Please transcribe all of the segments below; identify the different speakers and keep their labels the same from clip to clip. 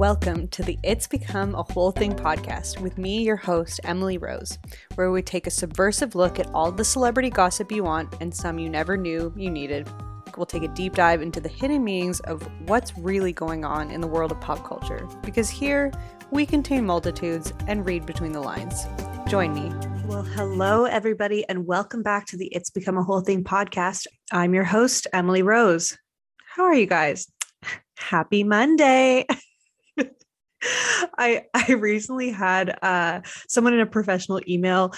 Speaker 1: Welcome to the It's Become a Whole Thing podcast with me, your host, Emily Rose, where we take a subversive look at all the celebrity gossip you want and some you never knew you needed. We'll take a deep dive into the hidden meanings of what's really going on in the world of pop culture, because here we contain multitudes and read between the lines. Join me. Well, hello, everybody, and welcome back to the It's Become a Whole Thing podcast. I'm your host, Emily Rose. How are you guys? Happy Monday. I I recently had uh, someone in a professional email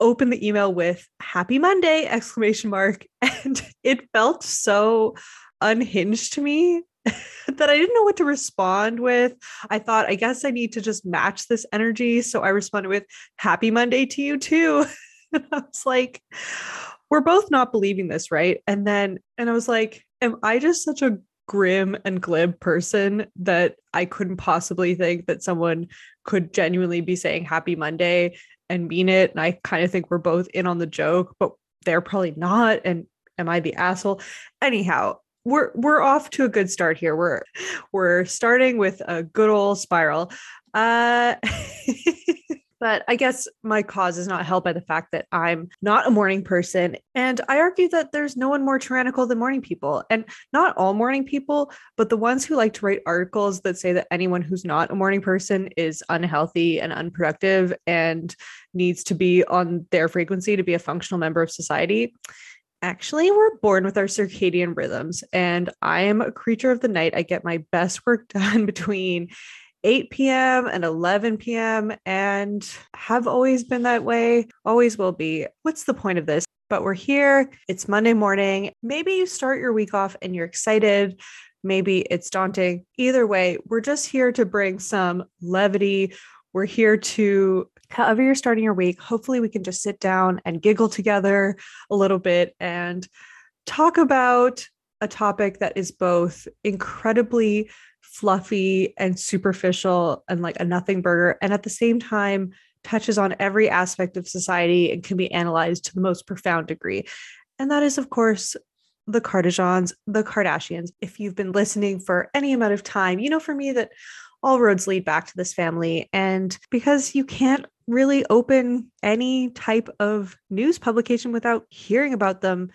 Speaker 1: open the email with happy monday exclamation mark and it felt so unhinged to me that I didn't know what to respond with. I thought, I guess I need to just match this energy. So I responded with happy Monday to you too. and I was like, we're both not believing this, right? And then, and I was like, am I just such a grim and glib person that I couldn't possibly think that someone could genuinely be saying happy Monday and mean it. And I kind of think we're both in on the joke, but they're probably not. And am I the asshole? Anyhow, we're we're off to a good start here. We're we're starting with a good old spiral. Uh But I guess my cause is not helped by the fact that I'm not a morning person. And I argue that there's no one more tyrannical than morning people. And not all morning people, but the ones who like to write articles that say that anyone who's not a morning person is unhealthy and unproductive and needs to be on their frequency to be a functional member of society actually we're born with our circadian rhythms and i am a creature of the night i get my best work done between 8 p.m. and 11 p.m. and have always been that way, always will be. What's the point of this? But we're here. It's Monday morning. Maybe you start your week off and you're excited. Maybe it's daunting. Either way, we're just here to bring some levity. We're here to, however, you're starting your week, hopefully we can just sit down and giggle together a little bit and talk about a topic that is both incredibly fluffy and superficial and like a nothing burger. And at the same time, touches on every aspect of society and can be analyzed to the most profound degree. And that is, of course, the Kardashians, the Kardashians. If you've been listening for any amount of time, you know for me that all roads lead back to this family. And because you can't really open any type of news publication without hearing about them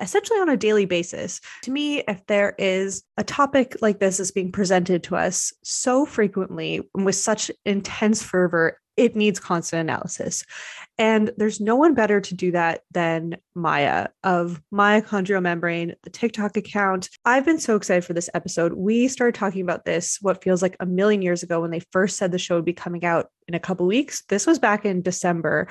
Speaker 1: essentially on a daily basis. To me, if there is a topic like this is being presented to us so frequently and with such intense fervor, it needs constant analysis. And there's no one better to do that than Maia of Mitochondrial Membrane, the TikTok account. I've been so excited for this episode. We started talking about this what feels like a million years ago when they first said the show would be coming out in a couple weeks. This was back in December.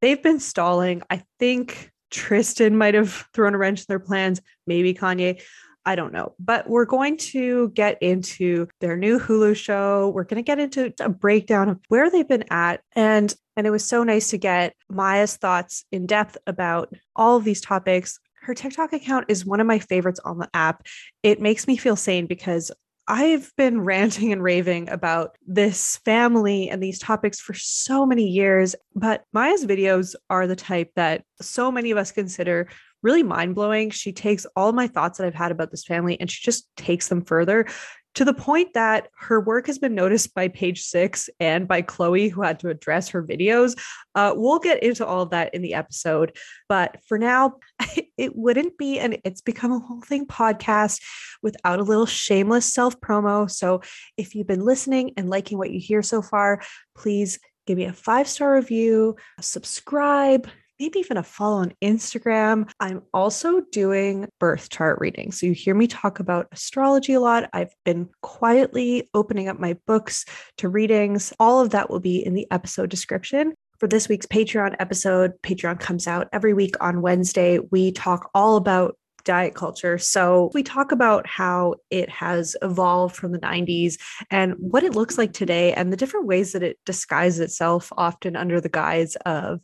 Speaker 1: They've been stalling. I think Tristan might have thrown a wrench in their plans, maybe Kanye. I don't know. But we're going to get into their new Hulu show. We're going to get into a breakdown of where they've been at and and it was so nice to get Maia's thoughts in depth about all of these topics. Her TikTok account is one of my favorites on the app. It makes me feel sane because I've been ranting and raving about this family and these topics for so many years, but Maia's videos are the type that so many of us consider really mind blowing. She takes all my thoughts that I've had about this family and she just takes them further to the point that her work has been noticed by page six and by Khloe, who had to address her videos. Uh, we'll get into all of that in the episode. But for now, it wouldn't be an It's Become a Whole Thing podcast without a little shameless self promo. So if you've been listening and liking what you hear so far, please give me a five star review, subscribe, maybe even a follow on Instagram. I'm also doing birth chart readings. So you hear me talk about astrology a lot. I've been quietly opening up my books to readings. All of that will be in the episode description. For this week's Patreon episode, Patreon comes out every week on Wednesday. We talk all about diet culture. So we talk about how it has evolved from the 90s and what it looks like today and the different ways that it disguises itself often under the guise of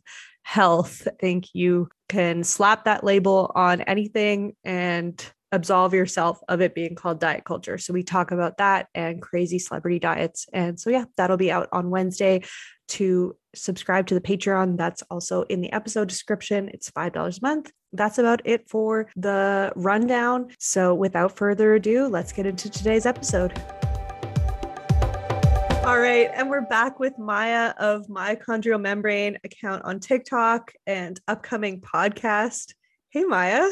Speaker 1: health. I think you can slap that label on anything and absolve yourself of it being called diet culture. So we talk about that and crazy celebrity diets. And so yeah, that'll be out on Wednesday. To subscribe to the Patreon, that's also in the episode description. It's $5 a month. That's about it for the rundown. So without further ado, let's get into today's episode. All right, and we're back with Maia of Mitochondrial Membrane account on TikTok and upcoming podcast. Hey, Maia.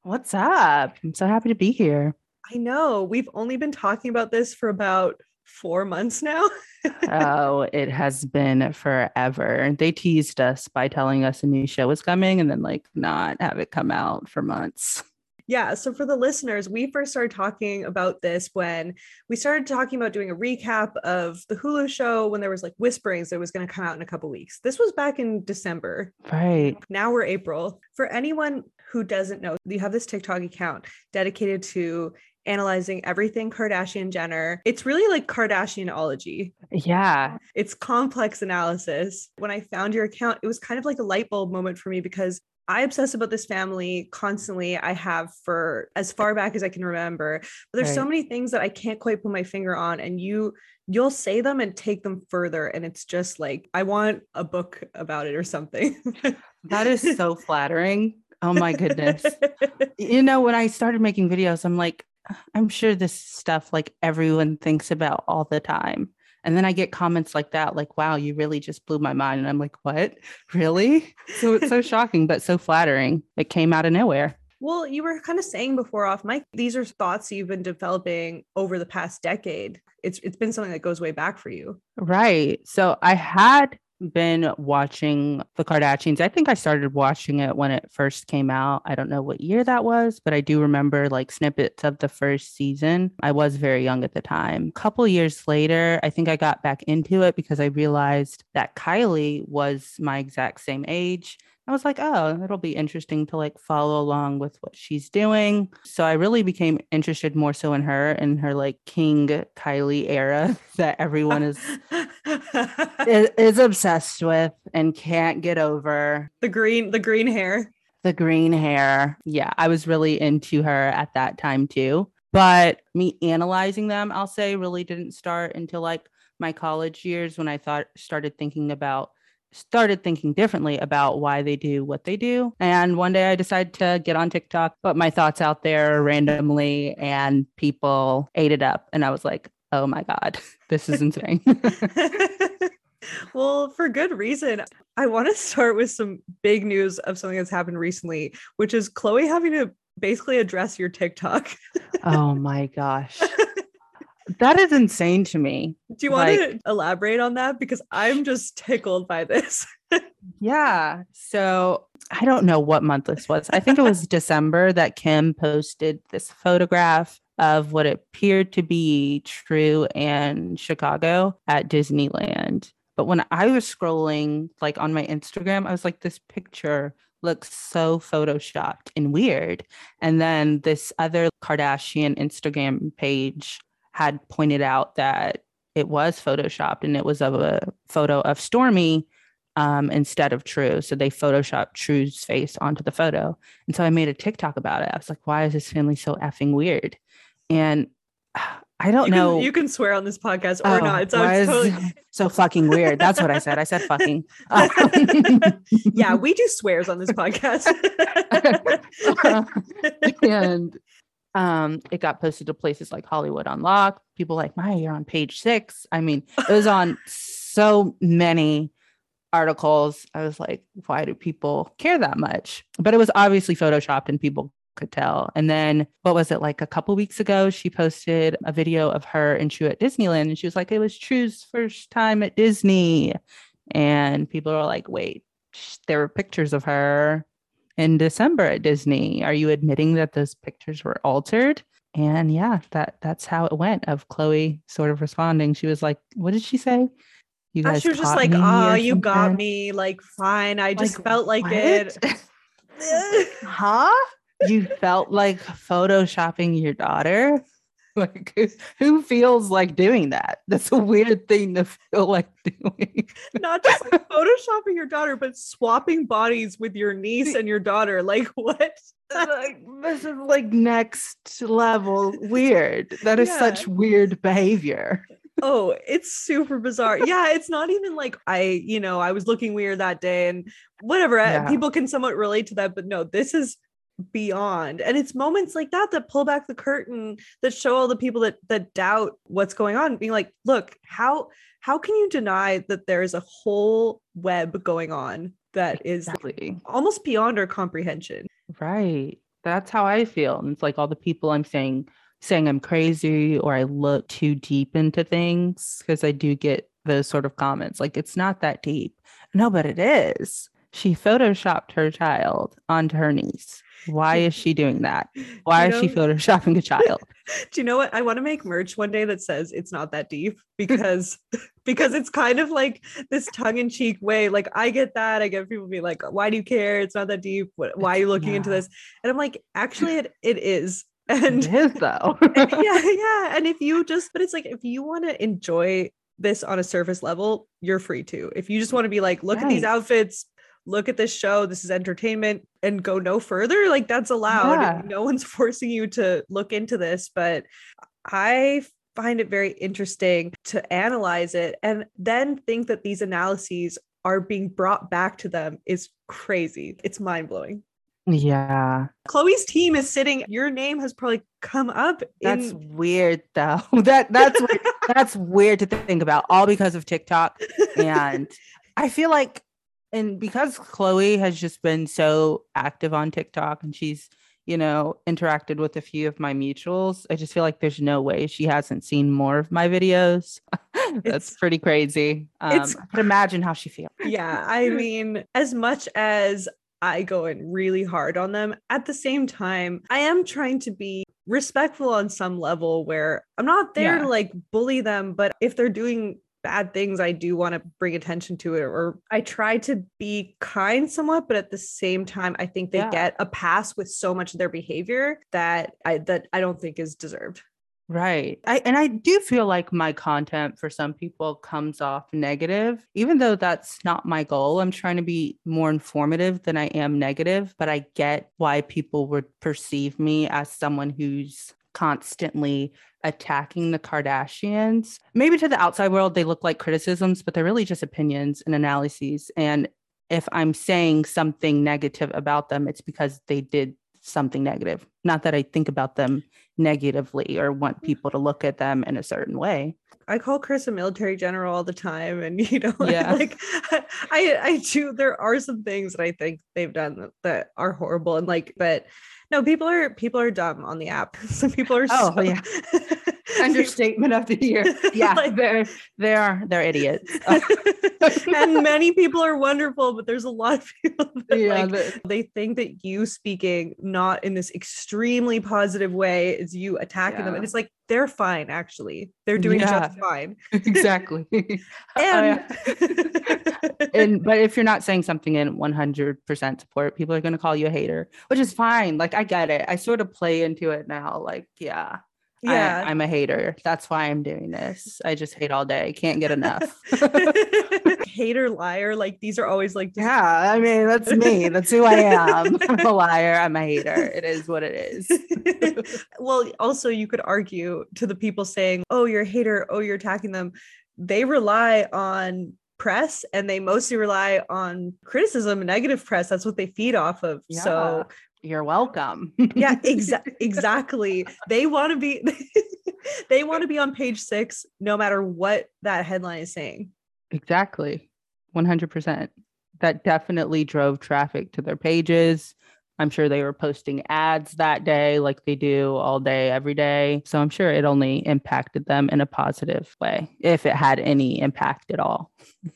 Speaker 2: What's up? I'm so happy to be here.
Speaker 1: I know we've only been talking about this for about four months now.
Speaker 2: oh, it has been forever. They teased us by telling us a new show was coming and then, like, not have it come out for months.
Speaker 1: Yeah. So for the listeners, we first started talking about this when we started talking about doing a recap of the Hulu show when there was like whisperings that was going to come out in a couple weeks. This was back in December.
Speaker 2: Right.
Speaker 1: Now we're April. For anyone who doesn't know, you have this TikTok account dedicated to analyzing everything Kardashian Jenner. It's really like Kardashianology.
Speaker 2: Yeah.
Speaker 1: It's complex analysis. When I found your account, it was kind of like a light bulb moment for me because I obsess about this family constantly. I have for as far back as I can remember. But there's right. so many things that I can't quite put my finger on. And you you'll say them and take them further. And it's just like, I want a book about it or something.
Speaker 2: that is so flattering. Oh my goodness. you know, when I started making videos, I'm like, I'm sure this stuff like everyone thinks about all the time. And then I get comments like that, like, wow, you really just blew my mind. And I'm like, what? Really? So it's so shocking, but so flattering. It came out of nowhere.
Speaker 1: Well, you were kind of saying before off mic, these are thoughts you've been developing over the past decade. It's it's been something that goes way back for you.
Speaker 2: Right. So I had been watching the Kardashians. I think I started watching it when it first came out. I don't know what year that was, but I do remember like snippets of the first season. I was very young at the time. A couple years later, I think I got back into it because I realized that Kylie was my exact same age I was like, oh, it'll be interesting to like follow along with what she's doing. So I really became interested more so in her and her like King Kylie era that everyone is, is, obsessed with and can't get over.
Speaker 1: The green, the green hair.
Speaker 2: The green hair. Yeah, I was really into her at that time too. But me analyzing them, I'll say, really didn't start until like my college years when I thought started thinking about started thinking differently about why they do what they do. And one day I decided to get on TikTok, put my thoughts out there randomly, and people ate it up. And I was like, oh my God, this is insane.
Speaker 1: well, for good reason. I want to start with some big news of something that's happened recently, which is Khloe having to basically address your TikTok.
Speaker 2: oh my gosh that is insane to me.
Speaker 1: Do you want like, to elaborate on that? Because I'm just tickled by this.
Speaker 2: yeah. So I don't know what month this was. I think it was December that Kim posted this photograph of what appeared to be True and Chicago at Disneyland. But when I was scrolling like on my Instagram, I was like, this picture looks so photoshopped and weird. And then this other Kardashian Instagram page had pointed out that it was photoshopped and it was of a photo of Stormi um, instead of True. So they photoshopped True's face onto the photo. And so I made a TikTok about it. I was like, why is this family so effing weird? And I don't
Speaker 1: you
Speaker 2: know.
Speaker 1: Can, you can swear on this podcast or oh, not. It's
Speaker 2: totally... so fucking weird. That's what I said. I said fucking.
Speaker 1: yeah, we do swears on this podcast.
Speaker 2: and um, it got posted to places like Hollywood Unlocked. People like, Maia, you're on page six. I mean, it was on so many articles. I was like, why do people care that much? But it was obviously photoshopped and people could tell. And then what was it like a couple weeks ago? She posted a video of her and True at Disneyland, and she was like, it was True's first time at Disney. And people are like, wait, there were pictures of her in December at Disney. Are you admitting that those pictures were altered? And yeah, that that's how it went of Khloe sort of responding. She was like, what did she say?
Speaker 1: You guys she was just like, oh, you got me. Like, fine. I just like, felt like what? it.
Speaker 2: huh? You felt like photoshopping your daughter? like who feels like doing that? That's a weird thing to feel like doing.
Speaker 1: Not just like photoshopping your daughter but swapping bodies with your niece and your daughter. Like what?
Speaker 2: Like this is like next level. Weird. That is yeah. such weird behavior.
Speaker 1: Oh it's super bizarre. Yeah it's not even like i you know i was looking weird that day and whatever. Yeah. people can somewhat relate to that but no this is beyond. And it's moments like that that pull back the curtain that show all the people that that doubt what's going on, being like, look, how how can you deny that there is a whole web going on that is
Speaker 2: exactly.
Speaker 1: almost beyond our comprehension?
Speaker 2: Right. That's how I feel. And it's like all the people I'm saying saying I'm crazy or I look too deep into things because I do get those sort of comments like it's not that deep. No, but it is. She photoshopped her child onto her niece. Why is she doing that? Why you know, is she photoshopping a child?
Speaker 1: Do you know what? I want to make merch one day that says it's not that deep because because it's kind of like this tongue-in-cheek way. Like I get that. I get people be like, why do you care? It's not that deep. Why are you looking yeah. into this? And I'm like, actually it, it is. And
Speaker 2: it is though.
Speaker 1: yeah, yeah. And if you just, but it's like if you want to enjoy this on a surface level, you're free to. If you just want to be like, look right. at these outfits, look at this show this is entertainment and go no further like that's allowed yeah. no one's forcing you to look into this but i find it very interesting to analyze it and then think that these analyses are being brought back to them is crazy it's mind-blowing
Speaker 2: yeah.
Speaker 1: Khloe's team is sitting. Your name has probably come up.
Speaker 2: In- that's weird though. that that's weird. that's weird to think about all because of TikTok. And I feel like and because Khloe has just been so active on TikTok and she's, you know, interacted with a few of my mutuals, I just feel like there's no way she hasn't seen more of my videos. That's pretty crazy. Um, I could imagine how she feels.
Speaker 1: Yeah. I mean, as much as I go in really hard on them, at the same time, I am trying to be respectful on some level where I'm not there yeah. to like bully them, but if they're doing bad things i do want to bring attention to it or i try to be kind somewhat but at the same time i think they yeah. get a pass with so much of their behavior that i that i don't think is deserved
Speaker 2: Right. I and I do feel like my content for some people comes off negative, even though that's not my goal. I'm trying to be more informative than I am negative, but I get why people would perceive me as someone who's constantly attacking the Kardashians. Maybe to the outside world, they look like criticisms, but they're really just opinions and analyses. And if I'm saying something negative about them, it's because they did something negative. Not that I think about them negatively or want people to look at them in a certain way.
Speaker 1: I call Kris a military general all the time, and you know, yeah. like I, I do. There are some things that I think they've done that, that are horrible, and like, but no, people are people are dumb on the app. Some people are.
Speaker 2: Oh so- yeah. Understatement of the year. Yeah, like, they're they are they're idiots.
Speaker 1: and many people are wonderful, but there's a lot of people that yeah, like, they think that you speaking not in this extremely positive way is you attacking yeah. them, and it's like they're fine. Actually, they're doing yeah, just fine.
Speaker 2: exactly. and and but if you're not saying something in 100% support, people are going to call you a hater, which is fine. Like I get it. I sort of play into it now. Like yeah, yeah, I, am a hater. That's why I'm doing this. I just hate all day. Can't get enough.
Speaker 1: Hater, liar. Like these are always like,
Speaker 2: yeah. I mean, that's me. That's who I am. I'm a liar. I'm a hater. It is what it
Speaker 1: is. well, also, you could argue to the people saying, "Oh, you're a hater. Oh, you're attacking them." They rely on press and they mostly rely on criticism and negative press that's what they feed off of yeah. so
Speaker 2: you're welcome
Speaker 1: yeah exa- exactly they want to be they want to be on page six no matter what that headline is saying
Speaker 2: exactly 100% that definitely drove traffic to their pages I'm sure they were posting ads that day, like they do all day, every day. So I'm sure it only impacted them in a positive way, if it had any impact at all.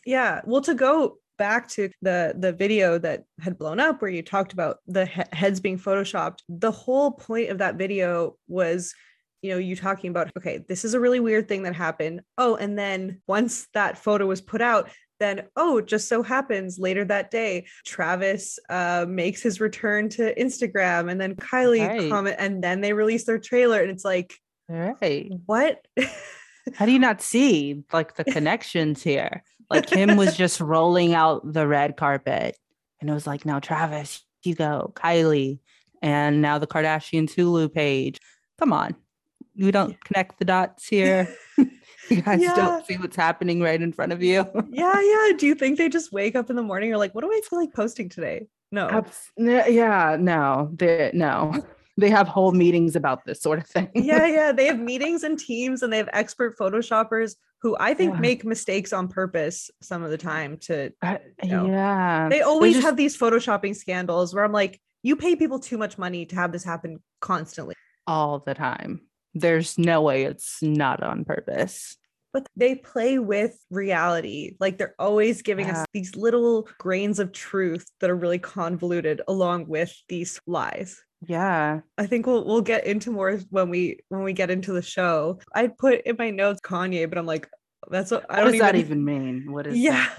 Speaker 1: Yeah. Well, to go back to the the video that had blown up where you talked about the he- heads being photoshopped the whole point of that video was you know you talking about okay this is a really weird thing that happened. Oh and then once that photo was put out then oh just so happens later that day travis uh, makes his return to instagram and then kylie right. comment and then they release their trailer and it's like
Speaker 2: right.
Speaker 1: what
Speaker 2: how do you not see like the connections here like Kim was just rolling out the red carpet and it was like, now Travis, Hugo, Kylie, and now the Kardashians Hulu page. Come on. We don't connect the dots here. you guys yeah. don't see what's happening right in front of you.
Speaker 1: yeah, yeah. Do you think they just wake up in the morning or like, what do I feel like posting today? No.
Speaker 2: Yeah, no, they no. They have whole meetings about this sort of thing.
Speaker 1: yeah, yeah. They have meetings and teams and they have expert photoshoppers who I think
Speaker 2: Yeah.
Speaker 1: make mistakes on purpose some of the time to
Speaker 2: Uh, yeah.
Speaker 1: they always
Speaker 2: just-
Speaker 1: have these photoshopping scandals where I'm like, you pay people too much money to have this happen constantly.
Speaker 2: all the time. There's no way it's not on purpose.
Speaker 1: But they play with reality. Like they're always giving
Speaker 2: Yeah.
Speaker 1: us these little grains of truth that are really convoluted along with these lies.
Speaker 2: Yeah.
Speaker 1: I think we'll we'll get into more when we when we get into the show. I put in my notes Kanye, but I'm like, that's what I don't
Speaker 2: does that even mean? What is
Speaker 1: Yeah.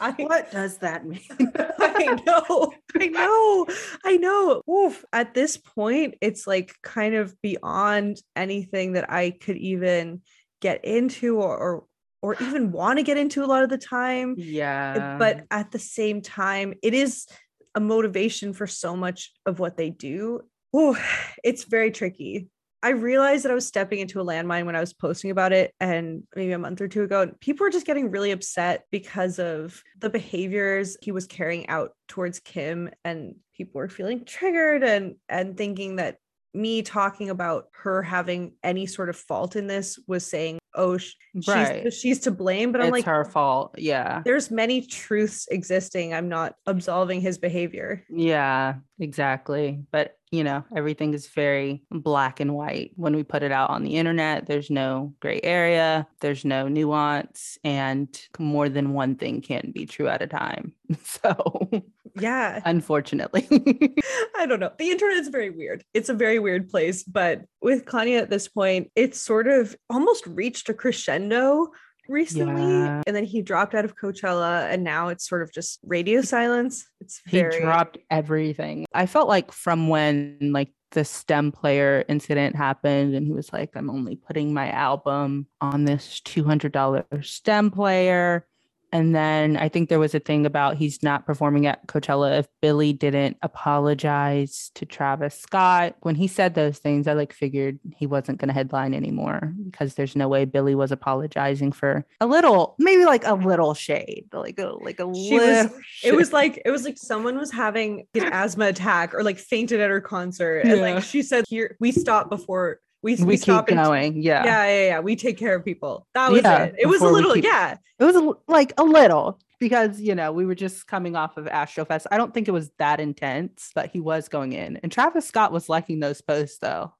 Speaker 1: I,
Speaker 2: What does that mean?
Speaker 1: I know, I know, I know. Oof. At this point, it's like kind of beyond anything that I could even get into or or, or even want to get into a lot of the time.
Speaker 2: yeah.
Speaker 1: but at the same time, it is a motivation for so much of what they do. Ooh, it's very tricky. I realized that I was stepping into a landmine when I was posting about it, and maybe a month or two ago, people were just getting really upset because of the behaviors he was carrying out towards Kim, and people were feeling triggered and and thinking that me talking about her having any sort of fault in this was saying, "Oh, sh-
Speaker 2: right.
Speaker 1: she's she's to blame." But I'm
Speaker 2: it's
Speaker 1: like,
Speaker 2: her fault. Yeah.
Speaker 1: there's many truths existing. I'm not absolving his behavior.
Speaker 2: Yeah, exactly. But, you know, everything is very black and white. When we put it out on the internet, there's no gray area, there's no nuance, and more than one thing can be true at a time. So,
Speaker 1: Yeah.
Speaker 2: unfortunately.
Speaker 1: I don't know. The internet is very weird. It's a very weird place. But with Kanye at this point, it's sort of almost reached a crescendo recently.
Speaker 2: Yeah.
Speaker 1: And then he dropped out of Coachella and now it's sort of just radio silence. It's
Speaker 2: he
Speaker 1: very
Speaker 2: dropped everything. I felt like from when like the STEM player incident happened and he was like, I'm only putting my album on this $200 STEM player. And then I think there was a thing about he's not performing at Coachella if Billie didn't apologize to Travis Scott. When he said those things, I like figured he wasn't going to headline anymore because there's no way Billie was apologizing for a little, maybe like a little shade, like a like a
Speaker 1: She was-
Speaker 2: little.
Speaker 1: it was like it was like someone was having an asthma attack or like fainted at her concert. And
Speaker 2: Yeah.
Speaker 1: like she said, here we stop before we,
Speaker 2: we,
Speaker 1: we
Speaker 2: keep going. Yeah.
Speaker 1: yeah, yeah, yeah. We take care of people. That was
Speaker 2: Yeah,
Speaker 1: it. It was a little,
Speaker 2: keep-
Speaker 1: yeah.
Speaker 2: It was a like a little because, you know, we were just coming off of Astrofest. I don't think it was that intense, but he was going in. And Travis Scott was liking those posts though.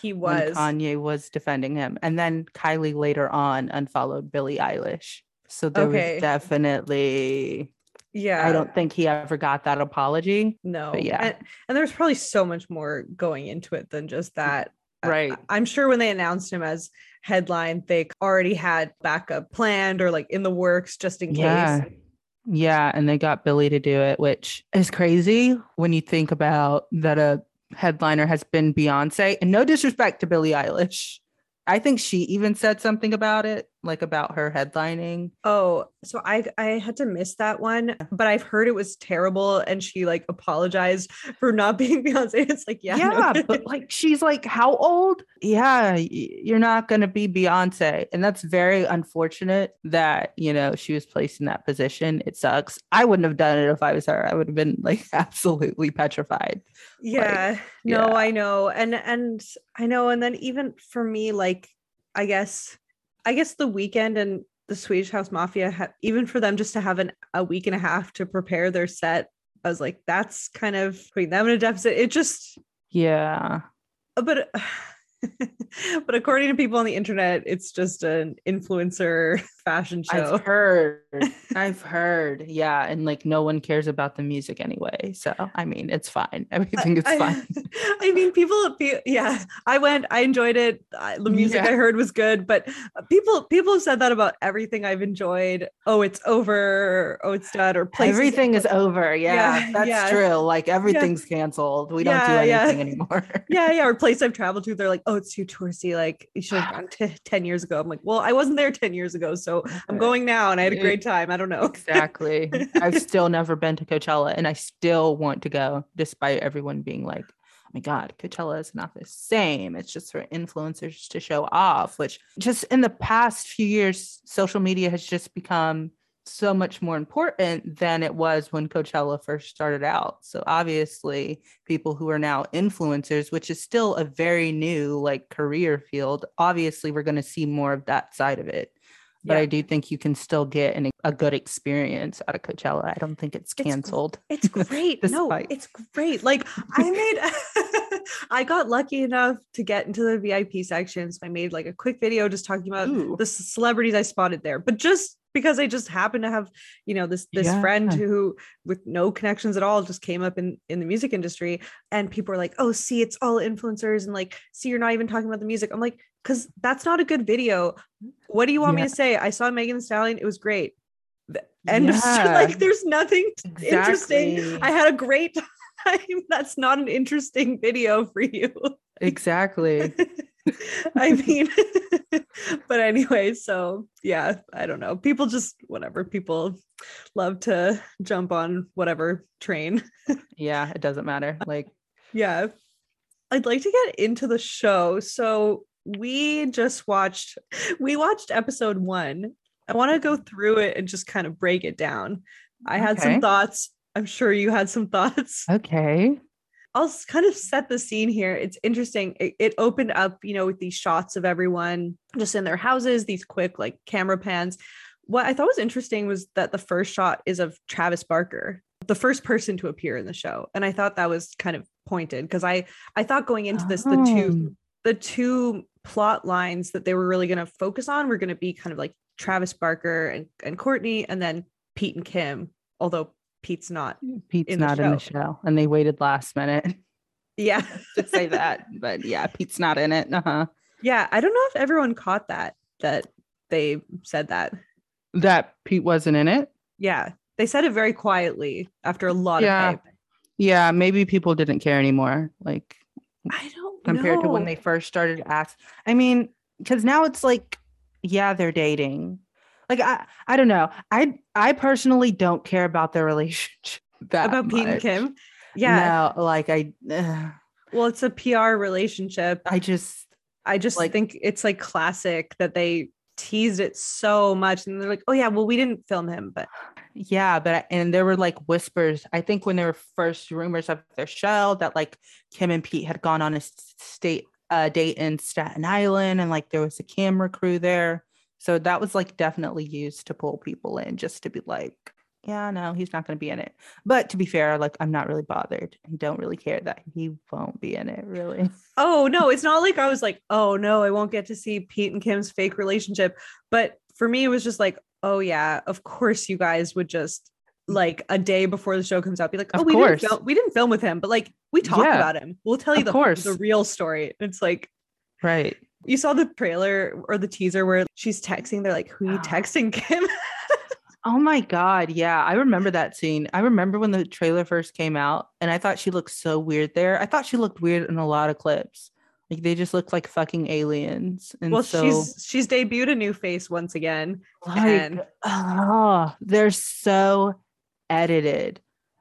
Speaker 1: He was.
Speaker 2: Kanye was defending him. And then Kylie later on unfollowed Billie Eilish. So there
Speaker 1: Okay.
Speaker 2: was definitely
Speaker 1: yeah.
Speaker 2: I don't think he ever got that apology. no yeah.
Speaker 1: And, and there's probably so much more going into it than just mm. that.
Speaker 2: Right.
Speaker 1: I, am sure when they announced him as headline, they already had backup planned or like in the works just in case.
Speaker 2: Yeah. Yeah, and they got Billie to do it, which is crazy when you think about that a headliner has been Beyonce. And no disrespect to Billie Eilish. I think she even said something about it, like about her headlining.
Speaker 1: Oh, so I I had to miss that one, but I've heard it was terrible, and she like apologized for not being Beyonce. It's like yeah, no
Speaker 2: but like she's like, how old? Yeah, you're not gonna be Beyonce. And that's very unfortunate that, you know, she was placed in that position. It sucks. I wouldn't have done it if I was her. I would have been like absolutely petrified.
Speaker 1: yeah no
Speaker 2: yeah.
Speaker 1: i know and and i know and then even for me like i guess i guess the Weeknd and the swedish house mafia ha- even for them just to have an a week and a half to prepare their set i was like that's kind of putting them in a deficit it just
Speaker 2: Yeah.
Speaker 1: but but according to people on the internet it's just an influencer fashion show
Speaker 2: I've heard. I've heard. Yeah. And like no one cares about the music anyway. So I mean it's fine. Everything is
Speaker 1: I,
Speaker 2: fine.
Speaker 1: I mean, people, yeah, I went, I enjoyed it. I, the music
Speaker 2: Yeah.
Speaker 1: I heard was good, but uh, people, people have said that about everything I've enjoyed. Oh, it's over. Oh, it's done. Or places.
Speaker 2: Everything is over. Yeah,
Speaker 1: Yeah,
Speaker 2: that's
Speaker 1: yeah.
Speaker 2: true. Like everything's canceled. We don't do anything anymore.
Speaker 1: Yeah, yeah. Or place I've traveled to, they're like, oh, Oh, it's too touristy. Like you should have gone t- ten years ago. I'm like, well, I wasn't there ten years ago, so I'm going now, and I had a great time. I don't know.
Speaker 2: Exactly. I've still never been to Coachella and I still want to go despite everyone being like, oh my God, Coachella is not the same. It's just for influencers to show off, which just in the past few years, social media has just become so much more important than it was when Coachella first started out. So obviously, people who are now influencers, which is still a very new like career field, obviously we're going to see more of that side of it. But
Speaker 1: Yeah.
Speaker 2: I do think you can still get an, a good experience out of Coachella. I don't think it's
Speaker 1: It's
Speaker 2: canceled.
Speaker 1: It's great. no, it's great. Like I made I got lucky enough to get into the VIP section. So I made like a quick video just talking about
Speaker 2: Ooh.
Speaker 1: the celebrities I spotted there. But just because I just happened to have, you know, this this friend who with no connections at all just came up in in the music industry and people were like, "Oh, see, it's all influencers and like, see you're not even talking about the music." I'm like, "Cuz that's not a good video. What do you want me to say? I saw Megan Thee Stallion. It was great." Th- End of story.
Speaker 2: Yeah.
Speaker 1: like there's nothing interesting. I had a great time. That's not an interesting video for you.
Speaker 2: Exactly.
Speaker 1: I mean, but anyway, so yeah, I don't know. People just whatever. People love to jump on whatever train.
Speaker 2: yeah, it doesn't matter. Like,
Speaker 1: Yeah. I'd like to get into the show. So we just watched we watched episode 1. I want to go through it and just kind of break it down. I had
Speaker 2: Okay.
Speaker 1: some thoughts. I'm sure you had some thoughts.
Speaker 2: okay.
Speaker 1: I'll kind of set the scene here. It's interesting. It, it opened up, you know, with these shots of everyone just in their houses, these quick like camera pans. What I thought was interesting was that the first shot is of Travis Barker, the first person to appear in the show, and I thought that was kind of pointed because I I thought going into this the two
Speaker 2: oh.
Speaker 1: the two plot lines that they were really going to focus on were going to be kind of like Travis Barker and, and Kourtney, and then Pete and Kim. Although Pete's not,
Speaker 2: Pete's
Speaker 1: in the
Speaker 2: not in the
Speaker 1: show.
Speaker 2: and they waited last minute
Speaker 1: yeah,
Speaker 2: to say that. But yeah, Pete's not in it. Uh-huh.
Speaker 1: Yeah, I don't know if everyone caught that that they said that.
Speaker 2: That Pete wasn't in it.
Speaker 1: Yeah, they said it very quietly after a lot
Speaker 2: Yeah.
Speaker 1: of hype.
Speaker 2: Yeah, maybe people didn't care anymore. Like
Speaker 1: I don't
Speaker 2: compared to when they first started ask. I mean, because now it's like, yeah, they're dating. Like I, I don't know. I, I personally don't care about their relationship that
Speaker 1: about Pete and. Kim. Yeah,
Speaker 2: No, like I, ugh,
Speaker 1: well, it's a PR relationship.
Speaker 2: I just
Speaker 1: I just
Speaker 2: like-
Speaker 1: think it's like classic that they teased it so much, and they're like, "Oh yeah, well, we didn't film him, but
Speaker 2: Yeah, but I- and there were like whispers. I think when there were first rumors of their show that like Kim and Pete had gone on a state uh, date in Staten Island, and like there was a camera crew there. So that was like definitely used to pull people in, just to be like, yeah, no, he's not going to be in it. But to be fair, like I'm not really bothered and don't really care that he won't be in it. Really,
Speaker 1: oh no, it's not like I was like, oh no, I won't get to see Pete and Kim's fake relationship. But for me, it was just like, oh yeah, of course you guys would just like a day before the show comes out be like, oh,
Speaker 2: Of
Speaker 1: we
Speaker 2: course.
Speaker 1: didn't film, we didn't film with him, but like we talk
Speaker 2: Yeah.
Speaker 1: about him. We'll tell you the
Speaker 2: course.
Speaker 1: the real story. It's like
Speaker 2: right?
Speaker 1: You saw the trailer or the teaser where she's texting. They're like, who you texting, Kim?
Speaker 2: Oh my God. Yeah. I remember that scene. I remember when the trailer first came out and I thought she looked so weird there. I thought she looked weird in a lot of clips. Like they just looked like fucking aliens. And
Speaker 1: well,
Speaker 2: so
Speaker 1: she's she's debuted a new face once again.
Speaker 2: like,
Speaker 1: and-
Speaker 2: oh, they're so edited.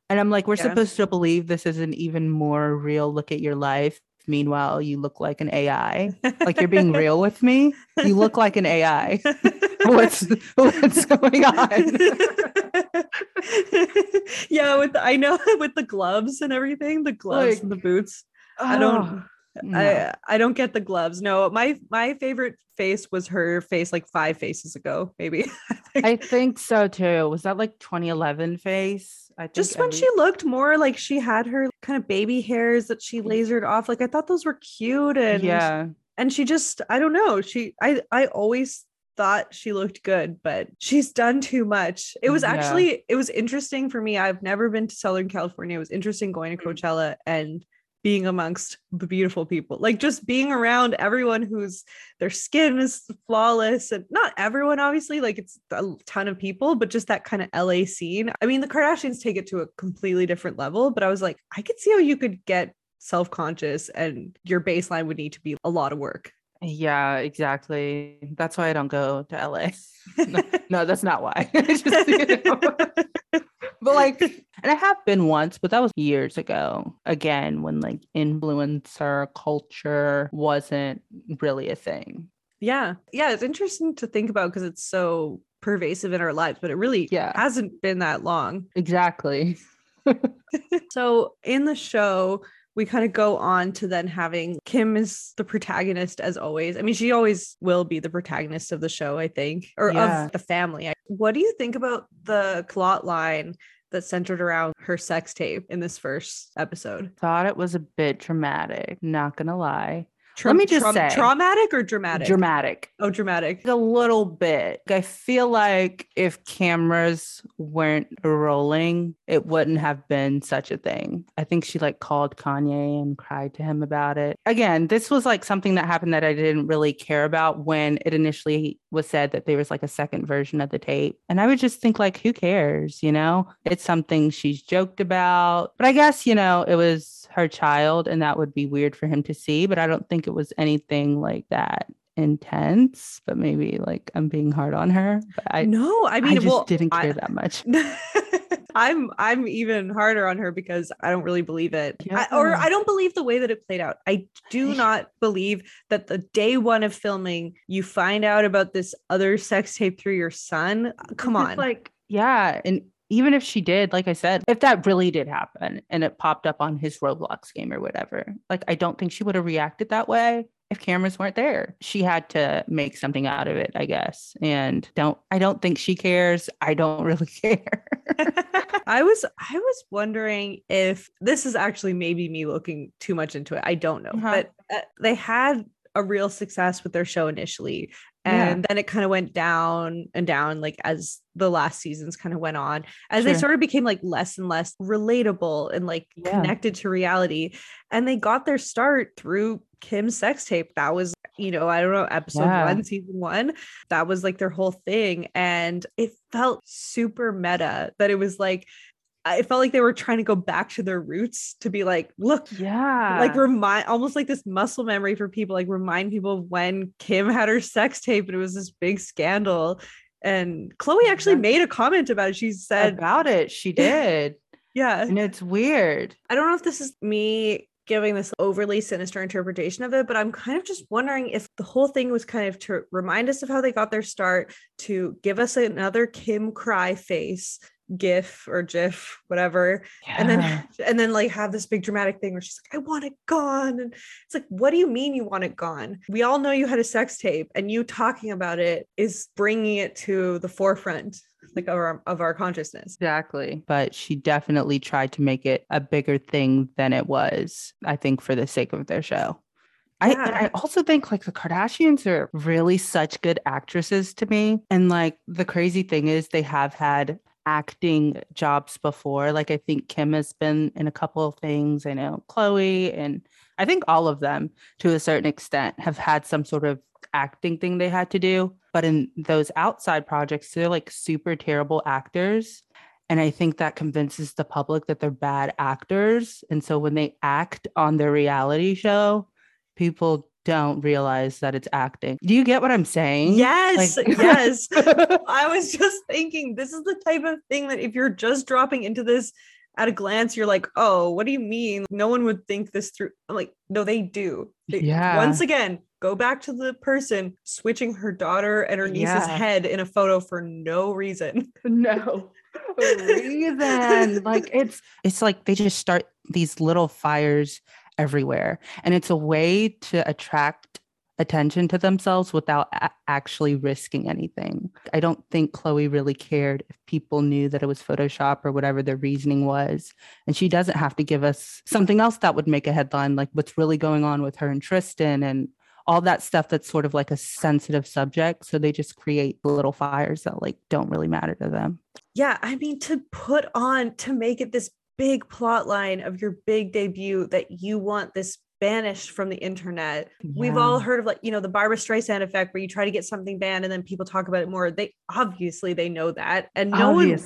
Speaker 2: And I'm like, we're
Speaker 1: Yeah.
Speaker 2: supposed to believe this is an even more real look at your life. Meanwhile, you look like an AI. Like you're being real with me. You look like an AI. what's what's going on?
Speaker 1: yeah, with the, I know with the gloves and everything, the gloves
Speaker 2: Like,
Speaker 1: and the boots. I don't
Speaker 2: Oh, no.
Speaker 1: I I don't get the gloves. No, my my favorite face was her face like five faces ago, maybe.
Speaker 2: I think so too. Was that like 2011 face? I think
Speaker 1: Just when
Speaker 2: every-
Speaker 1: she looked more like she had her kind of baby hairs that she lasered off. Like I thought those were cute and
Speaker 2: yeah,
Speaker 1: and she just I don't know. She I I always thought she looked good, but she's done too much. It was
Speaker 2: Yeah.
Speaker 1: actually it was interesting for me. I've never been to Southern California. It was interesting going to
Speaker 2: Mm.
Speaker 1: Coachella and being amongst the beautiful people. Like just being around everyone who's their skin is flawless and not everyone obviously, like it's a ton of people, but just that kind of LA scene. I mean, the Kardashians take it to a completely different level, but I was like, I could see how you could get self-conscious and your baseline would need to be a lot of work.
Speaker 2: yeah, exactly. That's why I don't go to LA. no, no, that's not why. Just, you know. But like, and I have been once, but that was years ago. Again, when like influencer culture wasn't really a thing.
Speaker 1: Yeah. Yeah. It's interesting to think about because it's so pervasive in our lives, but it really
Speaker 2: Yeah.
Speaker 1: hasn't been that long.
Speaker 2: Exactly.
Speaker 1: So in the show, we kind of go on to then having Kim is the protagonist as always. I mean, she always will be the protagonist of the show, I think, or
Speaker 2: Yeah.
Speaker 1: of the family. What do you think about the plot line that centered around her sex tape in this first episode?
Speaker 2: Thought it was a bit dramatic, not gonna lie.
Speaker 1: Tra-
Speaker 2: me just say-
Speaker 1: traumatic or dramatic?
Speaker 2: Dramatic.
Speaker 1: oh, dramatic.
Speaker 2: A little bit. I feel like if cameras weren't rolling, it wouldn't have been such a thing. I think she like called Kanye and cried to him about it. Again, this was like something that happened that I didn't really care about when it initially was said that there was like a second version of the tape. And I would just think like who cares, you know? It's something she's joked about. But I guess, you know, it was her child and that would be weird for him to see, but I don't think it was anything like that intense, but maybe like I'm being hard on her. But I,
Speaker 1: no, I
Speaker 2: I,
Speaker 1: mean,
Speaker 2: just
Speaker 1: well,
Speaker 2: didn't
Speaker 1: I-
Speaker 2: care that much.
Speaker 1: I'm I'm even harder on her because I don't really believe it. I- or I don't believe the way that it played out. I do not believe that the day one of filming you find out about this other sex tape through your son. Come
Speaker 2: Because,
Speaker 1: on.
Speaker 2: Like, yeah. And even if she did, like I said, if that really did happen and it popped up on his Roblox game or whatever, like I don't think she would have reacted that way if cameras weren't there. She had to make something out of it, I guess. And don't I don't think she cares. I don't really care.
Speaker 1: I was I was wondering if this is actually maybe me looking too much into it. I don't know,
Speaker 2: Uh-huh.
Speaker 1: but uh, they had a real success with their show initially,
Speaker 2: Yeah.
Speaker 1: and then it kind of went down and down, like as the last seasons kind of went on, as they sort of became like less and less relatable and like
Speaker 2: Yeah.
Speaker 1: connected to reality, and they got their start through Kim's sex tape. That was, you know, I don't know, episode
Speaker 2: Yeah.
Speaker 1: one, season one. That was like their whole thing, and it felt super meta. That it was like I felt like they were trying to go back to their roots to be like, look,
Speaker 2: yeah.
Speaker 1: like remind almost like this muscle memory for people, like remind people of when Kim had her sex tape and it was this big scandal. And Khloe actually
Speaker 2: Exactly.
Speaker 1: made a comment about it. She said,
Speaker 2: about it. She did.
Speaker 1: Yeah,
Speaker 2: and it's weird.
Speaker 1: I don't know if this is me giving this overly sinister interpretation of it, but I'm kind of just wondering if the whole thing was kind of to remind us of how they got their start, to give us another Kim cry face gif or gif whatever and then and then like have this big dramatic thing where she's like i want it gone and it's like what do you mean you want it gone we all know you had a sex tape and you talking about it is bringing it to the forefront like of our, of our consciousness
Speaker 2: Exactly. But she definitely tried to make it a bigger thing than it was, I think, for the sake of their show. I,
Speaker 1: Yeah.
Speaker 2: I also think like the Kardashians are really such good actresses to me. And like the crazy thing is they have had acting jobs before. Like I think Kim has been in a couple of things. I know Khloe and I think all of them to a certain extent have had some sort of acting thing they had to do. But in those outside projects, they're like super terrible actors. And I think that convinces the public that they're bad actors. And so when they act on their reality show, people don't realize that it's acting. Do you get what I'm saying?
Speaker 1: yes
Speaker 2: Like-
Speaker 1: yes i was just thinking this is the type of thing that if you're just dropping into this at a glance you're like oh what do you mean no one would think this through I'm like no they do They-
Speaker 2: Yeah.
Speaker 1: once again go back to the person switching her daughter and her niece's
Speaker 2: Yeah.
Speaker 1: head in a photo for no reason
Speaker 2: no reason. like it's it's like they just start these little fires everywhere. And it's a way to attract attention to themselves without a- actually risking anything. I don't think Khloe really cared if people knew that it was Photoshop or whatever their reasoning was. And she doesn't have to give us something else that would make a headline, like what's really going on with her and Tristan and all that stuff that's sort of like a sensitive subject. So they just create little fires that like don't really matter to them.
Speaker 1: yeah i mean to put on to make it this big plot line of your big debut that you want this banished from the internet. We've all heard of like you know the Barbra Streisand effect where you try to get something banned and then people talk about it more. They obviously they know that. And no one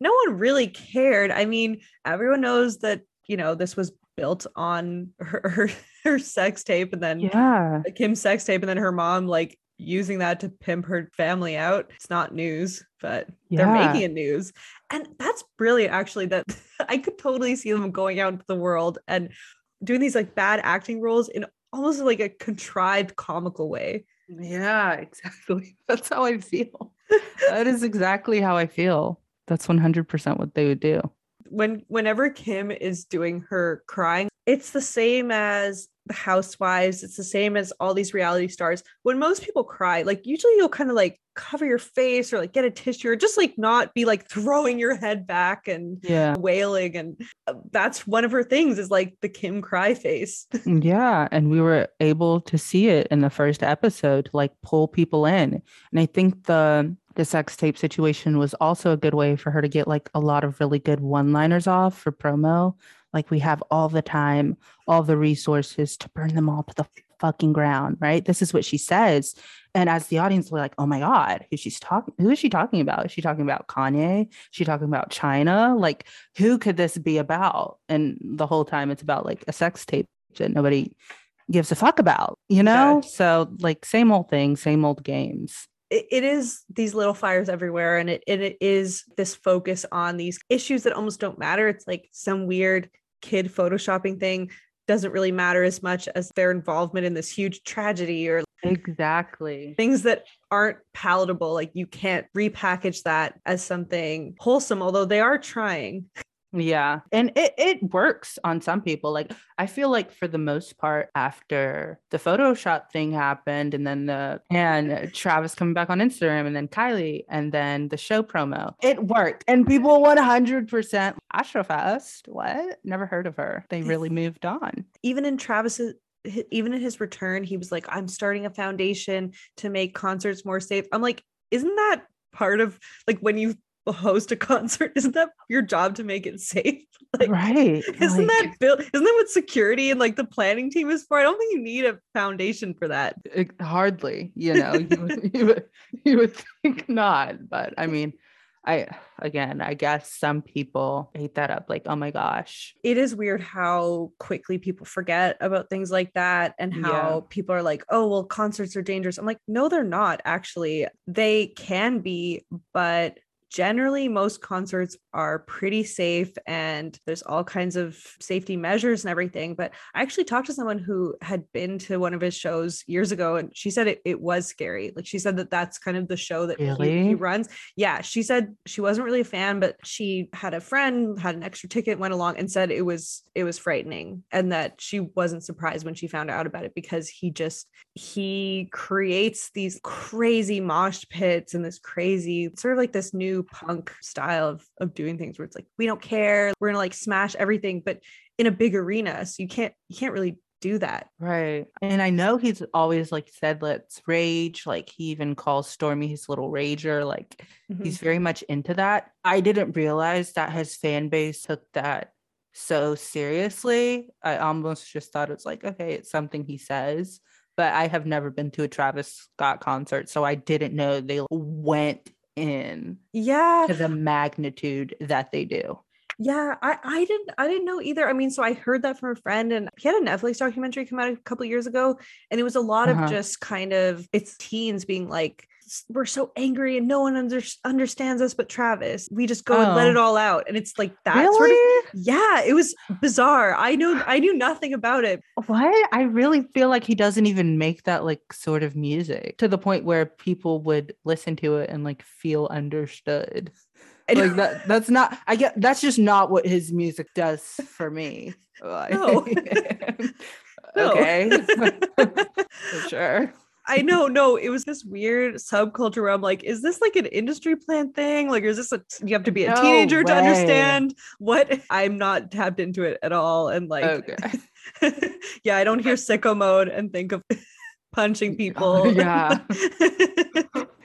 Speaker 1: no one really cared. I mean, everyone knows that, you know, this was built on her, her, her sex tape and then
Speaker 2: Yeah.
Speaker 1: Kim's sex tape and then her mom like using that to pimp her family out. It's not news, but they're making it news. And that's brilliant actually that I could totally see them going out into the world and doing these like bad acting roles in almost like a contrived comical way.
Speaker 2: Yeah, exactly. That's how I feel. that is exactly how I feel. That's 100% what they would do.
Speaker 1: When whenever Kim is doing her crying, it's the same as the housewives it's the same as all these reality stars when most people cry like usually you'll kind of like cover your face or like get a tissue or just like not be like throwing your head back and
Speaker 2: Yeah.
Speaker 1: wailing and uh, that's one of her things is like the kim cry face
Speaker 2: Yeah. And we were able to see it in the first episode to like pull people in. And I think the the sex tape situation was also a good way for her to get like a lot of really good one-liners off for promo. Like we have all the time, all the resources to burn them all to the fucking ground, right? This is what she says. And as the audience, we're like, oh my God, who she's talking, who is she talking about? Is she talking about Kanye? Is she talking about Chyna? Like, who could this be about? And the whole time it's about like a sex tape that nobody gives a fuck about, you know?
Speaker 1: Yeah.
Speaker 2: So like same old thing, same old games.
Speaker 1: it, it is these little fires everywhere and it, and it is this focus on these issues that almost don't matter it's like some weird kid photoshopping thing doesn't really matter as much as their involvement in this huge tragedy or
Speaker 2: Exactly.
Speaker 1: things that aren't palatable like you can't repackage that as something wholesome although they are trying
Speaker 2: Yeah. And it, it works on some people. Like I feel like for the most part, after the Photoshop thing happened and then the and Travis coming back on Instagram and then Kylie and then the show promo, it worked. And people 100% Astrofest. What? Never heard of her. They really moved on.
Speaker 1: even in Travis's even in his return, he was like, I'm starting a foundation to make concerts more safe. I'm like, isn't that part of like when you host a concert, isn't that your job to make it safe? Like
Speaker 2: right.
Speaker 1: isn't
Speaker 2: Like,
Speaker 1: that built isn't that what security and like the planning team is for? I don't think you need a foundation for that.
Speaker 2: it- hardly, you know, you would, you would, you would think not. But I mean, I, again, I guess some people hate that up like, oh my gosh.
Speaker 1: It is weird how quickly people forget about things like that and how
Speaker 2: Yeah.
Speaker 1: people are like, oh, well, concerts are dangerous. I'm like, no, they're not actually. They can be, but generally most concerts are pretty safe and there's all kinds of safety measures and everything but i actually talked to someone who had been to one of his shows years ago and she said it, it was scary. Like she said that that's kind of the show that he- he, runs. Yeah she said she wasn't really a fan but she had a friend had an extra ticket went along and said it was it was frightening and that she wasn't surprised when she found out about it because he just he creates these crazy mosh pits and this crazy sort of like this new punk style of, of doing things where it's like we don't care we're gonna like smash everything but in a big arena so you can't you can't really do that
Speaker 2: Right. And I know he's always like said, let's rage. Like he even calls Stormi his little rager. Like
Speaker 1: Mhm.
Speaker 2: he's very much into that. I didn't realize that his fan base took that so seriously. I almost just thought it's like, okay, it's something he says. But I have never been to a Travis Scott concert. So I didn't know they went in
Speaker 1: yeah
Speaker 2: to the magnitude that they do.
Speaker 1: Yeah, I, I didn't I didn't know either. I mean, so I heard that from a friend, and he had a Netflix documentary come out a couple years ago, and it was a lot
Speaker 2: Uh-huh.
Speaker 1: of just kind of it's teens being like, "S- "We're so angry, and no one under, understands us but Travis. We just go and let
Speaker 2: Oh.
Speaker 1: it all out." And it's like that sort of yeah, it was bizarre. I know I knew nothing about it.
Speaker 2: What? I really feel like he doesn't even make that like sort of music to the point where people would listen to it and like feel understood. Like that that's not I get that's just not what his music does for me.
Speaker 1: No. No.
Speaker 2: okay. For sure.
Speaker 1: I know, no, it was this weird subculture where I'm like, is this like an industry plan thing? Like, is this a you have to be a
Speaker 2: No
Speaker 1: teenager to understand what I'm not tapped into it at all. And like, oh,
Speaker 2: Okay.
Speaker 1: yeah, I don't hear sicko mode and think of punching oh, people.
Speaker 2: yeah.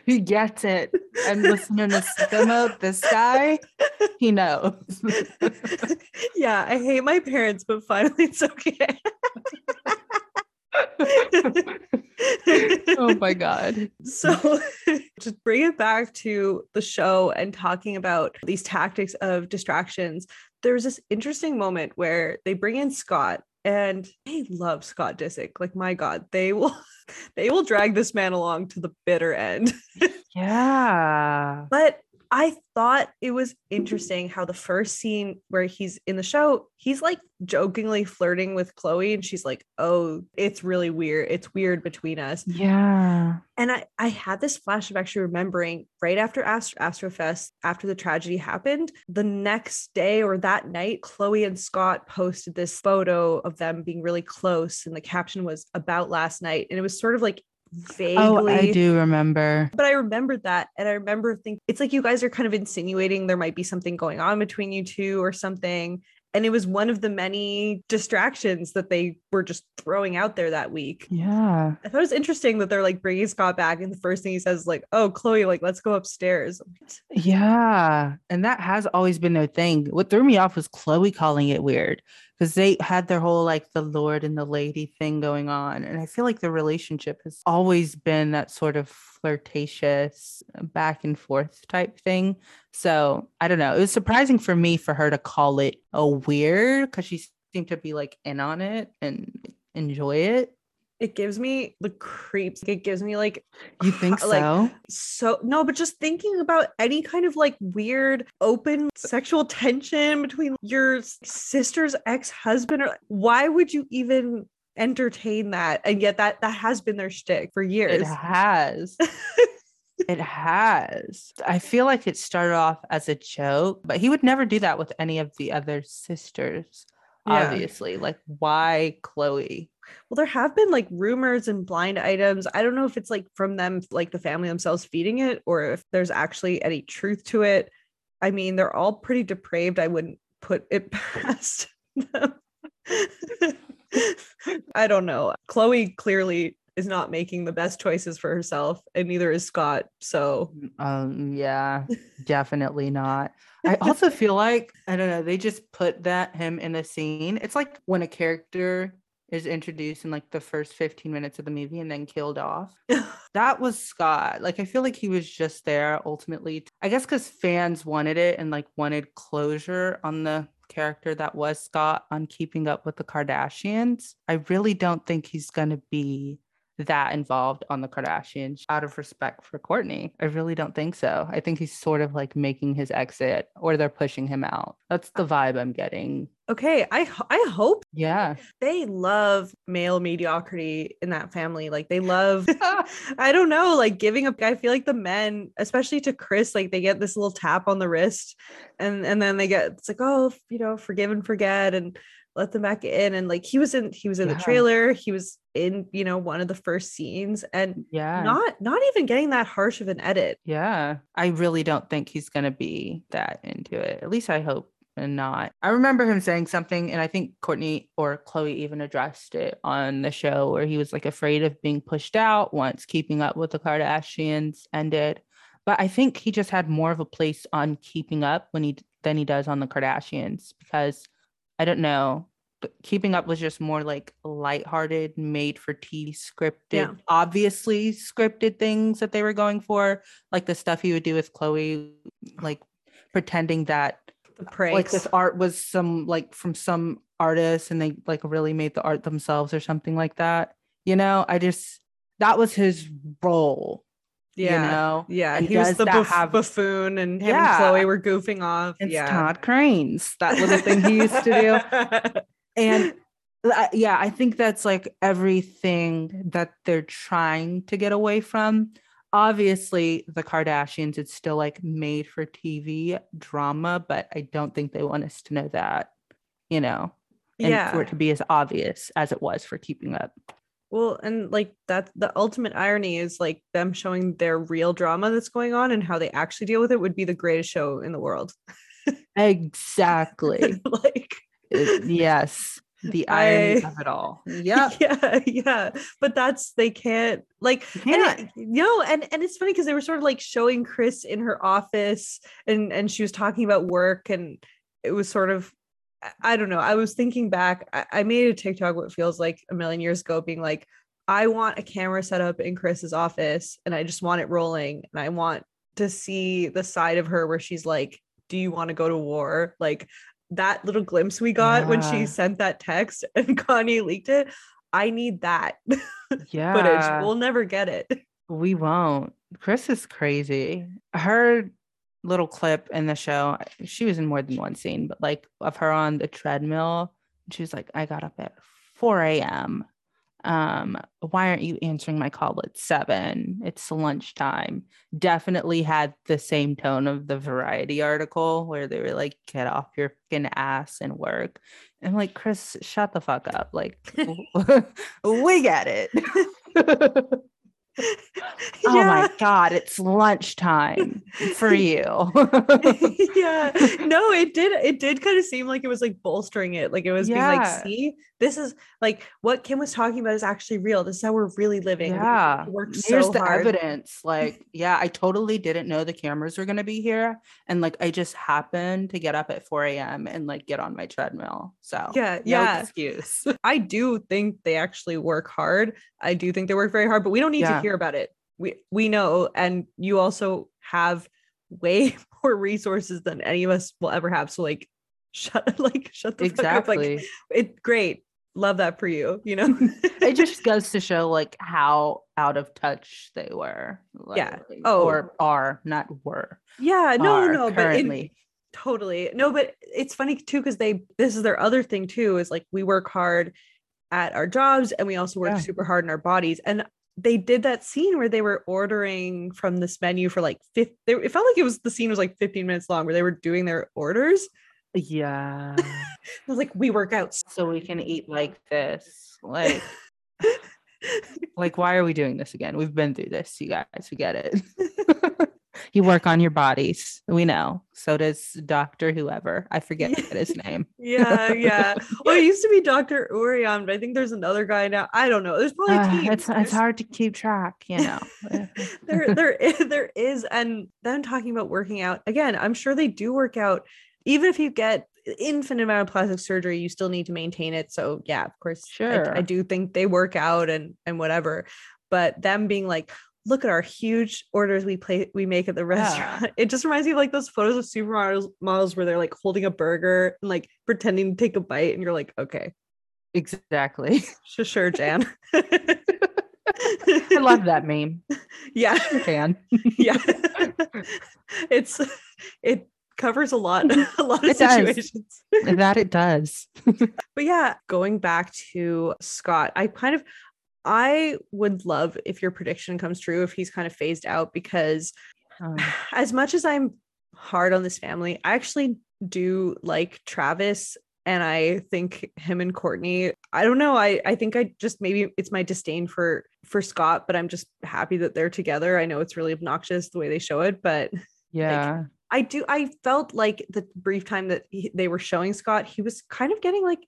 Speaker 2: He gets it. And listening to Sicko Mode, this guy, he knows.
Speaker 1: yeah, I hate my parents, but finally it's okay.
Speaker 2: Oh my god.
Speaker 1: So, just bring it back to the show and talking about these tactics of distractions. There's this interesting moment where they bring in Scott and they love Scott Disick. Like, my God, they will they will drag this man along to the bitter end.
Speaker 2: Yeah.
Speaker 1: But I thought it was interesting how the first scene where he's in the show, he's like jokingly flirting with Khloe, and she's like, "Oh, it's really weird. It's weird between us."
Speaker 2: Yeah.
Speaker 1: And I I had this flash of actually remembering right after Astro Astrofest, after the tragedy happened, the next day or that night, Khloe and Scott posted this photo of them being really close, and the caption was about last night, and it was sort of like vaguely.
Speaker 2: Oh, I do remember.
Speaker 1: But I remembered that. And I remember thinking it's like you guys are kind of insinuating there might be something going on between you two or something. And it was one of the many distractions that they were just throwing out there that week.
Speaker 2: Yeah.
Speaker 1: I thought it was interesting that they're like bringing Scott back. And the first thing he says, is like, oh, Khloe, like, let's go upstairs.
Speaker 2: Yeah. And that has always been their thing. What threw me off was Khloe calling it weird because they had their whole like the Lord and the lady thing going on. And I feel like the relationship has always been that sort of flirtatious uh, back and forth type thing. So I don't know. It was surprising for me for her to call it a weird because she seemed to be like in on it and enjoy it.
Speaker 1: It gives me the creeps. It gives me like
Speaker 2: You think so?
Speaker 1: like, so no, but just thinking about any kind of like weird open sexual tension between your sister's ex-husband or why would you even entertain that? And yet that that has been their shtick for years.
Speaker 2: It has. it has. I feel like it started off as a joke, but he would never do that with any of the other sisters.
Speaker 1: Yeah.
Speaker 2: Obviously, like why Khloe?
Speaker 1: Well, there have been like rumors and blind items. I don't know if it's like from them, like the family themselves feeding it, or if there's actually any truth to it. I mean, they're all pretty depraved. I wouldn't put it past them. I don't know. Khloe clearly is not making the best choices for herself, and neither is Scott. So,
Speaker 2: Um, yeah, definitely not. I also feel like I don't know. They just put that him in a scene. It's like when a character is introduced in like the first 15 minutes of the movie and then killed off. That was Scott. Like I feel like he was just there ultimately. I guess because fans wanted it and like wanted closure on the character that was Scott on keeping up with the Kardashians. I really don't think he's gonna be that involved on the Kardashians out of respect for Kourtney. I really don't think so. I think he's sort of like making his exit or they're pushing him out. That's the vibe I'm getting.
Speaker 1: okay, I I hope
Speaker 2: Yeah.
Speaker 1: they love male mediocrity in that family. Like they love, I don't know, like giving up. I feel like the men, especially to Kris, like they get this little tap on the wrist, and and then they get it's like oh you know forgive and forget and let them back in and like he was in he was in
Speaker 2: Yeah.
Speaker 1: the trailer he was in you know one of the first scenes and
Speaker 2: yeah.
Speaker 1: not not even getting that harsh of an edit
Speaker 2: Yeah, I really don't think he's going to be that into it. At least I hope and not. I remember him saying something, and I think Kourtney or Khloe even addressed it on the show where he was like afraid of being pushed out once keeping up with the Kardashians ended. But I think he just had more of a place on keeping up when he than he does on the Kardashians because I don't know. but Keeping up was just more like lighthearted, made for TV scripted,
Speaker 1: Yeah.
Speaker 2: obviously scripted things that they were going for, like the stuff he would do with Khloe, like pretending that
Speaker 1: the pranks
Speaker 2: like this art was some like from some artist and they like really made the art themselves or something like that. You know, I just that was his role.
Speaker 1: Yeah
Speaker 2: You know,
Speaker 1: yeah
Speaker 2: And
Speaker 1: he was the buff-
Speaker 2: have-
Speaker 1: buffoon and him
Speaker 2: Yeah.
Speaker 1: and khloe were goofing off
Speaker 2: it's
Speaker 1: yeah
Speaker 2: Todd Cranes. That little thing he used to do. And I- yeah, I think that's like everything that they're trying to get away from. Obviously, the Kardashians, it's still like made for TV drama, but I don't think they want us to know that, you know, and
Speaker 1: yeah
Speaker 2: for it to be as obvious as it was for keeping up.
Speaker 1: Well, and like that, the ultimate irony is like them showing their real drama that's going on and how they actually deal with it would be the greatest show in the world.
Speaker 2: Exactly.
Speaker 1: like,
Speaker 2: It- yes. The irony
Speaker 1: I-
Speaker 2: of it all. Yeah.
Speaker 1: yeah, yeah. But that's they can't like, and
Speaker 2: can't.
Speaker 1: it- no, and and it's funny because they were sort of like showing Kris in her office, and and she was talking about work, and it was sort of. I- don't know. I was thinking back. I, made a TikTok what feels like a million years ago, being like, I want a camera set up in Kris's office and I just want it rolling. And I want to see the side of her where she's like, Do you want to go to war? Like that little glimpse we got when she sent that text and Kanye leaked it. I need that
Speaker 2: Yeah.
Speaker 1: footage. We'll never get it.
Speaker 2: We won't. Kris is crazy. Her little clip in the show. She was in more than one scene, but like of her on the treadmill. She was like, I got up at 4 a.m. Um, why aren't you answering my call at seven? It's lunchtime. Definitely had the same tone of the variety article where they were like, get off your fucking ass and work. And like, Kris, shut the fuck up. Like, we get it. oh my god it's lunchtime for you.
Speaker 1: Yeah. No it did it did kind of seem like it was like bolstering it like it was yeah. being like see this is like what kim was talking about is actually real. This is how we're really living.
Speaker 2: Yeah. here's so the hard. evidence like yeah i totally didn't know the cameras were going to be here and like i just happened to get up at 4 a.m and like get on my treadmill so
Speaker 1: yeah yeah. excuse. I do think they actually work hard i do think they work very hard but we don't need yeah. to hear about it. We we know and you also have way more resources than any of us will ever have. So like shut like shut the exactly. fuck up. Like it's great. Love that for you you know?
Speaker 2: It just goes to show like how out of touch they were
Speaker 1: like, yeah oh.
Speaker 2: Or are not were.
Speaker 1: Yeah no no currently. but totally. No but it's funny too because they this is their other thing too is like we work hard at our jobs and we also work yeah. super hard in our bodies and they did that scene where they were ordering from this menu for like 50 it felt like it was the scene was like 15 minutes long where they were doing their orders
Speaker 2: yeah.
Speaker 1: I was like, we work out.
Speaker 2: So we can eat like this. Like, like, why are we doing this again? We've been through this, you guys. We get it. you work on your bodies. We know. So does Dr. Whoever. I forget his name.
Speaker 1: yeah, yeah. Well, it used to be Dr. Ourian, but I think there's another guy now. I don't know. There's probably
Speaker 2: uh, it's it's hard to keep track, you know.
Speaker 1: there there is, there is and then talking about working out. Again, I'm sure they do work out even if you get infinite amount of plastic surgery you still need to maintain it so yeah of course
Speaker 2: sure
Speaker 1: I, I, do think they work out and and whatever but them being like look at our huge orders we play we make at the restaurant yeah. it just reminds me of like those photos of supermodels models where they're like holding a burger and like pretending to take a bite and you're like okay
Speaker 2: exactly
Speaker 1: sure, sure jan
Speaker 2: I love that meme.
Speaker 1: Yeah.
Speaker 2: Jan.
Speaker 1: yeah. it's it covers a lot a lot of it situations
Speaker 2: that it does
Speaker 1: but yeah going back to scott i kind of i would love if your prediction comes true if he's kind of phased out because um, as much as i'm hard on this family i actually do like travis and I think him and Kourtney, I don't know. I I think I just maybe it's my disdain for for Scott, but I'm just happy that they're together. I know it's really obnoxious the way they show it, but
Speaker 2: yeah.
Speaker 1: Like, I do. I felt like the brief time that he, they were showing Scott, he was kind of getting like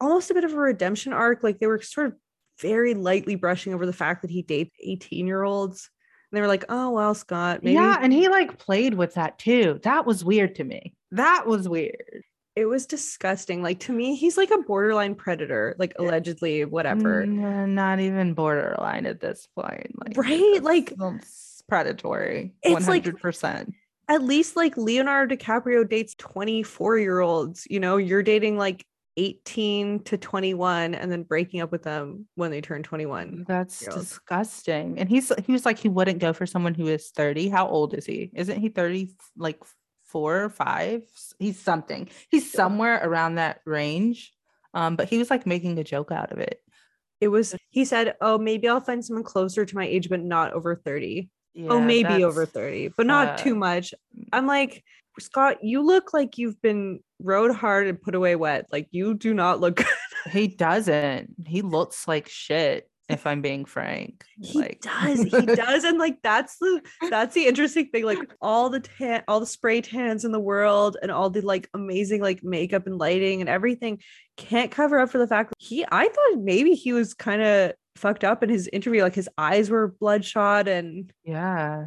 Speaker 1: almost a bit of a redemption arc. Like they were sort of very lightly brushing over the fact that he dates 18 year olds. And they were like, oh, well, Scott.
Speaker 2: Maybe. Yeah. And he like played with that too. That was weird to me. That was weird.
Speaker 1: It was disgusting. Like to me, he's like a borderline predator, like allegedly, whatever.
Speaker 2: Mm, not even borderline at this point.
Speaker 1: Like, right? Like
Speaker 2: predatory. It's 100%.
Speaker 1: Like, at least like Leonardo DiCaprio dates 24 year olds. You know, you're dating like 18 to 21 and then breaking up with them when they turn 21.
Speaker 2: That's disgusting. And he's he was like he wouldn't go for someone who is 30. How old is he? Isn't he 30 like 4 or 5? He's something. He's somewhere around that range. Um but he was like making a joke out of it.
Speaker 1: It was he said, "Oh, maybe I'll find someone closer to my age but not over 30." Oh, yeah, oh, maybe over 30, but not uh, too much. I'm like, Scott, you look like you've been rode hard and put away wet. Like you do not look good.
Speaker 2: he doesn't. He looks like shit if I'm being frank.
Speaker 1: He like does. He does. And like that's the that's the interesting thing. Like all the tan, all the spray tans in the world and all the like amazing like makeup and lighting and everything can't cover up for the fact that he I thought maybe he was kind of fucked up in his interview like his eyes were bloodshot and
Speaker 2: yeah.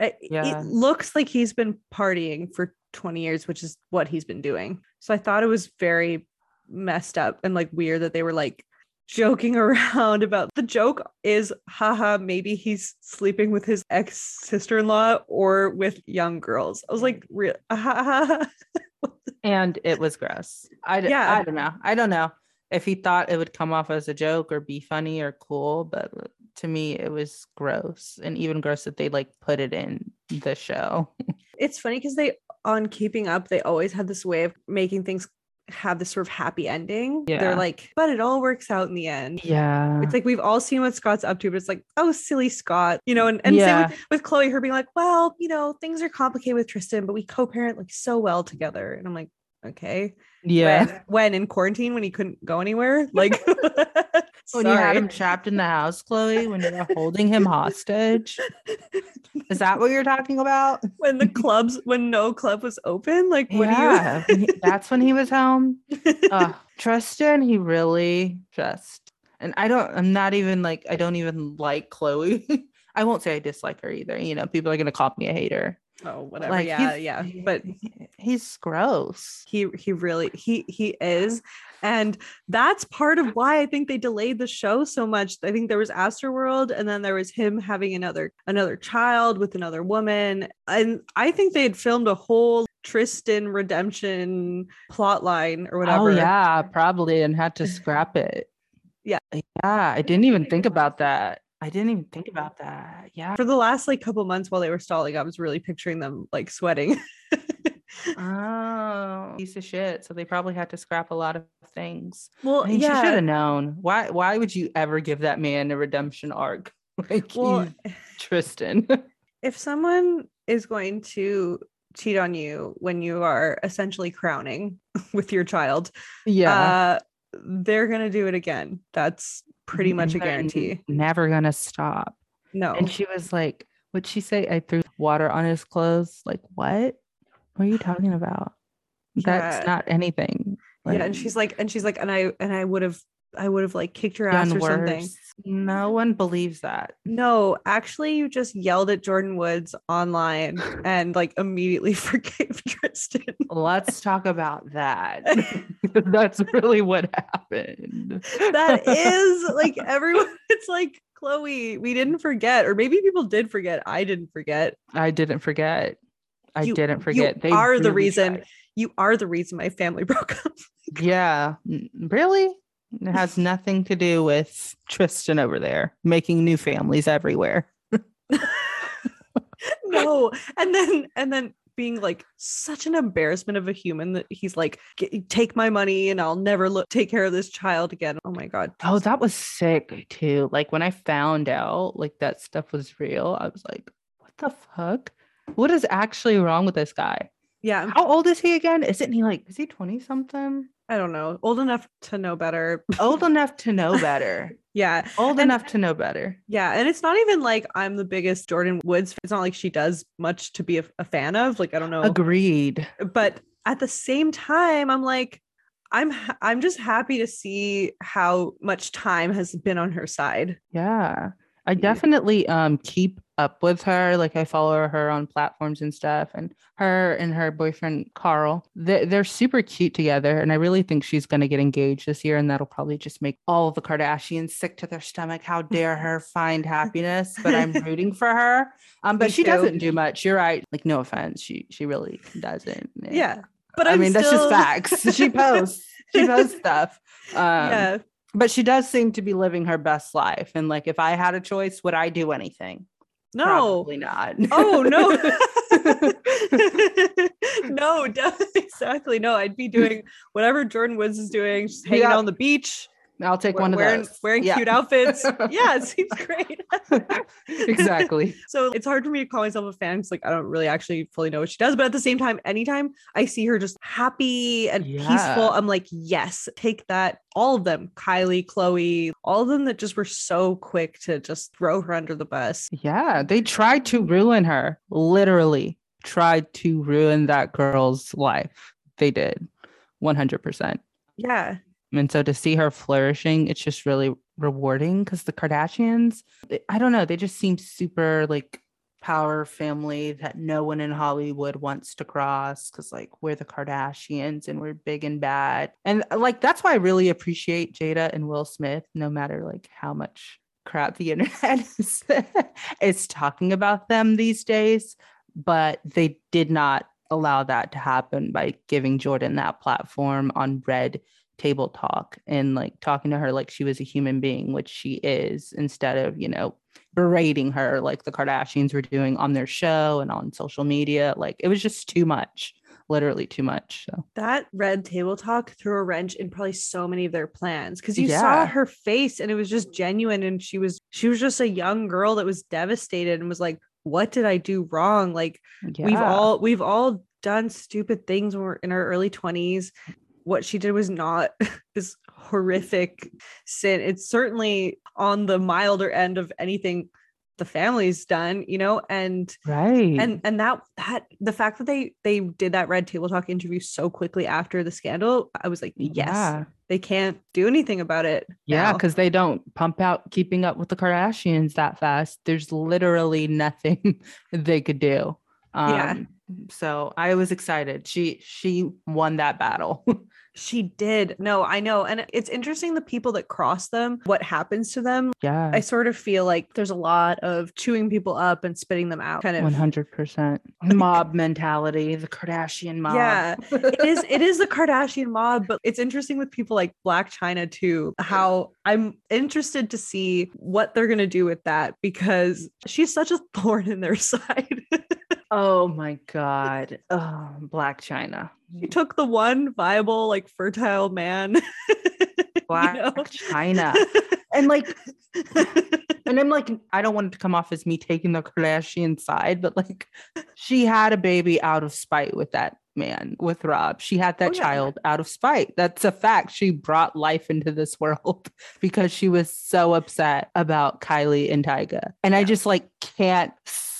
Speaker 1: It, yeah. it looks like he's been partying for 20 years which is what he's been doing. So i thought it was very messed up and like weird that they were like joking around about the joke is haha maybe he's sleeping with his ex sister-in-law or with young girls. I was like real
Speaker 2: and it was gross. I yeah. I don't know. I don't know if he thought it would come off as a joke or be funny or cool, but to me it was gross and even gross that they like put it in the show.
Speaker 1: it's funny because they on keeping up, they always had this way of making things have this sort of happy ending.
Speaker 2: Yeah.
Speaker 1: They're like, but it all works out in the end.
Speaker 2: Yeah.
Speaker 1: It's like we've all seen what Scott's up to, but it's like, oh, silly Scott, you know, and, and
Speaker 2: Yeah.
Speaker 1: same with, with Khloe, her being like, well, you know, things are complicated with Tristan, but we co-parent like so well together. And I'm like, okay.
Speaker 2: Yeah.
Speaker 1: When, when in quarantine, when he couldn't go anywhere, like
Speaker 2: When you had him trapped in the house, Khloe, when you were holding him hostage. Is that what you're talking about?
Speaker 1: when the clubs, when no club was open, like what
Speaker 2: yeah.
Speaker 1: do
Speaker 2: when he- that's when he was home.
Speaker 1: you?
Speaker 2: uh, Tristan, he really just, and I don't, I'm not even like, I don't even like Khloe. I won't say I dislike her either. You know, people are going to call me a hater.
Speaker 1: Oh, whatever.
Speaker 2: Like,
Speaker 1: yeah, yeah. But
Speaker 2: he's gross.
Speaker 1: he he really he he is and that's part of why i think they delayed the show so much i think there was astroworld and then there was him having another another child with another woman and i think they had filmed a whole tristan redemption plot line or oh, whatever
Speaker 2: Oh, yeah, probably, and had to scrap it.
Speaker 1: Yeah.
Speaker 2: Yeah. I didn't even think about that. I didn't even think about that. Yeah.
Speaker 1: for the last like couple months while they were stalling i was really picturing them like sweating
Speaker 2: Oh, piece of shit. So they probably had to scrap a lot of things.
Speaker 1: well
Speaker 2: I mean, she should have known. Why why would you ever give that man a redemption arc? Like
Speaker 1: well
Speaker 2: he's Tristan.
Speaker 1: if someone is going to cheat on you when you are essentially crowning with your child
Speaker 2: yeah.
Speaker 1: uh they're gonna do it again that's pretty much a guarantee
Speaker 2: Never gonna stop.
Speaker 1: no
Speaker 2: And she was like, What'd she say? I threw water on his clothes. Like, what? What are you talking about? That's
Speaker 1: Yeah.
Speaker 2: not anything.
Speaker 1: yeah and she's like and she's like and i and i would have i would have like kicked your ass
Speaker 2: done
Speaker 1: or something.
Speaker 2: No one believes that.
Speaker 1: no actually you just yelled at jordyn woods online and like immediately forgave tristan
Speaker 2: Let's talk about that. That's really what happened.
Speaker 1: that is like everyone it's like khloe we didn't forget or maybe people did forget i didn't forget
Speaker 2: I didn't forget. I
Speaker 1: You-
Speaker 2: didn't forget. They
Speaker 1: are the reason
Speaker 2: tried.
Speaker 1: you are the reason my family broke up
Speaker 2: Yeah. Really? It has nothing to do with Tristan over there making new families everywhere.
Speaker 1: no and then and then being like such an embarrassment of a human that he's like take my money and i'll never look take care of this child again oh my god
Speaker 2: Oh, that was sick too. Like when I found out like that stuff was real, I was like, what the fuck? What is actually wrong with this guy?
Speaker 1: yeah
Speaker 2: How old is he again? Isn't he like, is he 20 something?
Speaker 1: I don't know old enough to know better
Speaker 2: Old enough to know better.
Speaker 1: yeah
Speaker 2: Old
Speaker 1: And-
Speaker 2: enough to know better.
Speaker 1: yeah and it's not even like i'm the biggest jordyn woods it's not like she does much to be a, a fan of like i don't know
Speaker 2: Agreed.
Speaker 1: but at the same time i'm like i'm i'm just happy to see how much time has been on her side
Speaker 2: Yeah. I definitely um keep up with her. Like I follow her on platforms and stuff. And her and her boyfriend Karl, they they're super cute together. And I really think she's gonna get engaged this year. And that'll probably just make all the Kardashians sick to their stomach. How dare her find happiness? But I'm rooting for her. Um, but
Speaker 1: Me
Speaker 2: she
Speaker 1: too.
Speaker 2: doesn't do much. You're right. Like, no offense. She she really doesn't.
Speaker 1: yeah but
Speaker 2: I
Speaker 1: I'm
Speaker 2: mean, that's just facts. She posts. She posts stuff. Um,
Speaker 1: yeah
Speaker 2: but she does seem to be living her best life. And like, if I had a choice, would I do anything?
Speaker 1: No
Speaker 2: Probably not.
Speaker 1: Oh no. no, exactly. No, I'd be doing whatever Jordyn Woods is doing, just hanging
Speaker 2: Yeah.
Speaker 1: out on the beach,
Speaker 2: I'll take
Speaker 1: we-
Speaker 2: one of
Speaker 1: wearing
Speaker 2: those.
Speaker 1: wearing
Speaker 2: Yeah.
Speaker 1: cute outfits. yeah, it seems great.
Speaker 2: exactly.
Speaker 1: so it's hard for me to call myself a fan because like I don't really actually fully know what she does. But at the same time, anytime I see her just happy and
Speaker 2: Yeah.
Speaker 1: peaceful, I'm like, yes, take that. All of them, Kylie, Khloe, all of them that just were so quick to just throw her under the bus.
Speaker 2: Yeah. They tried to ruin her, literally tried to ruin that girl's life. They did 100%.
Speaker 1: Yeah.
Speaker 2: And so to see her flourishing, it's just really rewarding because the Kardashians, I don't know, they just seem super like power family that no one in Hollywood wants to cross because like we're the Kardashians and we're big and bad. And uh, like that's why I really appreciate Jada and Will Smith, no matter like how much crap the internet is, is talking about them these days. But they did not allow that to happen by giving Jordyn that platform on red table talk and like talking to her like she was a human being, which she is, instead of, you know, berating her like the Kardashians were doing on their show and on social media. Like it was just too much, literally too much. So
Speaker 1: that red table talk threw a wrench in probably so many of their plans because you
Speaker 2: Yeah.
Speaker 1: saw her face and it was just genuine and she was she was just a young girl that was devastated and was like what did i do wrong like
Speaker 2: yeah.
Speaker 1: we've all we've all done stupid things when we're in our early 20s what she did was not this horrific sin it's certainly on the milder end of anything the family's done you know and
Speaker 2: right.
Speaker 1: and and that that the fact that they they did that red table talk interview so quickly after the scandal i was like yes
Speaker 2: yeah.
Speaker 1: they can't do anything about it
Speaker 2: Yeah, because they don't pump out keeping up with the Kardashians that fast. There's literally nothing they could do. Um,
Speaker 1: Yeah.
Speaker 2: So I was excited. She she won that battle.
Speaker 1: she did no i know and it's interesting the people that cross them what happens to them
Speaker 2: yeah.
Speaker 1: I sort of feel like there's a lot of chewing people up and spitting them out kind of
Speaker 2: One hundred percent mob mentality, the Kardashian mob.
Speaker 1: Yeah, it is it is the Kardashian mob, but it's interesting with people like Blac Chyna too, how I'm interested to see what they're gonna do with that because she's such a thorn in their side.
Speaker 2: Oh my god. Oh, Blac Chyna.
Speaker 1: she took the one viable, like fertile man. you
Speaker 2: Black
Speaker 1: know?
Speaker 2: China. And like and I'm like, I don't want it to come off as me taking the Kardashian side, but like she had a baby out of spite with that man, with Rob. She had that
Speaker 1: Oh, yeah.
Speaker 2: child out of spite. That's a fact. She brought life into this world because she was so upset about Kylie and Tyga. And I just like can't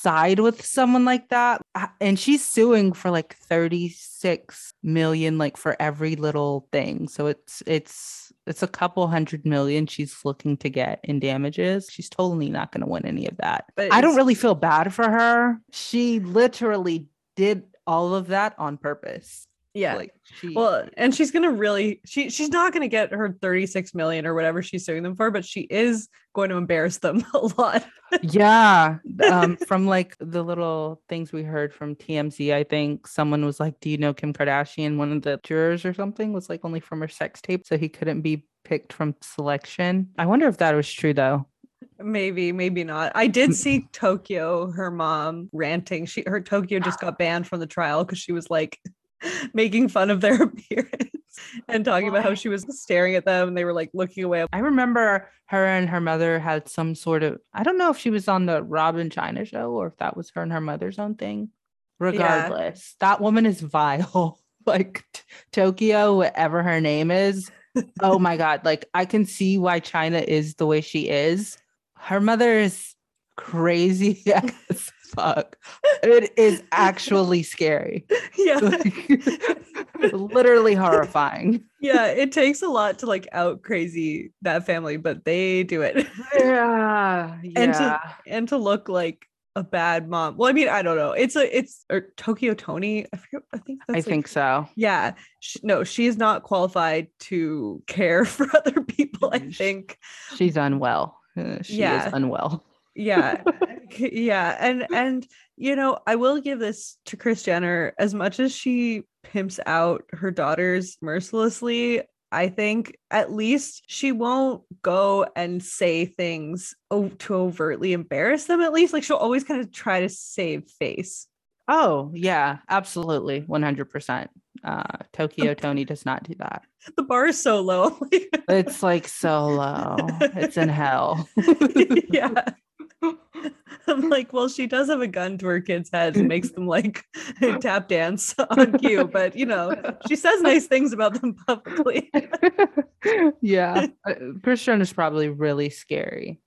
Speaker 2: side with someone like that. Uh, And she's suing for like 36 million, like for every little thing. So it's it's it's a couple hundred million she's looking to get in damages. She's totally not going to win any of that.
Speaker 1: But
Speaker 2: I don't really feel bad for her. She literally did all of that on purpose.
Speaker 1: Yeah.
Speaker 2: Like she
Speaker 1: well, and she's gonna really she she's not gonna get her 36 million or whatever she's suing them for, but she is going to embarrass them a lot.
Speaker 2: yeah um from like the little things we heard from tmz i think someone was like do you know kim kardashian one of the jurors or something was like only from her sex tape so he couldn't be picked from selection i wonder if that was true though
Speaker 1: Maybe, maybe not. I did see Tokyo, her mom, ranting. She her Tokyo just got banned from the trial because she was like making fun of their appearance and talking about how she was staring at them and they were like looking away.
Speaker 2: i remember her and her mother had some sort of i don't know if she was on the robin chyna show or if that was her and her mother's own thing. Regardless that woman is vile. Like t- tokyo whatever her name is. Oh my god like i can see why china is the way she is. Her mother is crazy as fuck it is actually scary
Speaker 1: Yeah.
Speaker 2: Like, literally horrifying
Speaker 1: yeah, it takes a lot to like out crazy that family, but they do it.
Speaker 2: yeah
Speaker 1: And to- and to look like a bad mom. Well, I mean, I don't know. It's a it's or Tokyo Toni. I forget. I think that's
Speaker 2: i
Speaker 1: like-
Speaker 2: think so
Speaker 1: yeah sh- no she is not qualified to care for other people i think
Speaker 2: she's unwell Uh, she
Speaker 1: Yeah.
Speaker 2: is unwell
Speaker 1: yeah yeah and and you know i will give this to kris jenner as much as she pimps out her daughters mercilessly i think at least she won't go and say things to overtly embarrass them at least like she'll always kind of try to save face
Speaker 2: Oh, yeah, absolutely. 100%. Uh, Tokyo Toni does not do that.
Speaker 1: the bar is so low
Speaker 2: It's like so low. It's in hell.
Speaker 1: yeah. I'm like, well, she does have a gun to her kids' heads and makes them like tap dance on cue, but you know, she says nice things about them publicly.
Speaker 2: yeah. Uh, Kris Jenner is probably really scary.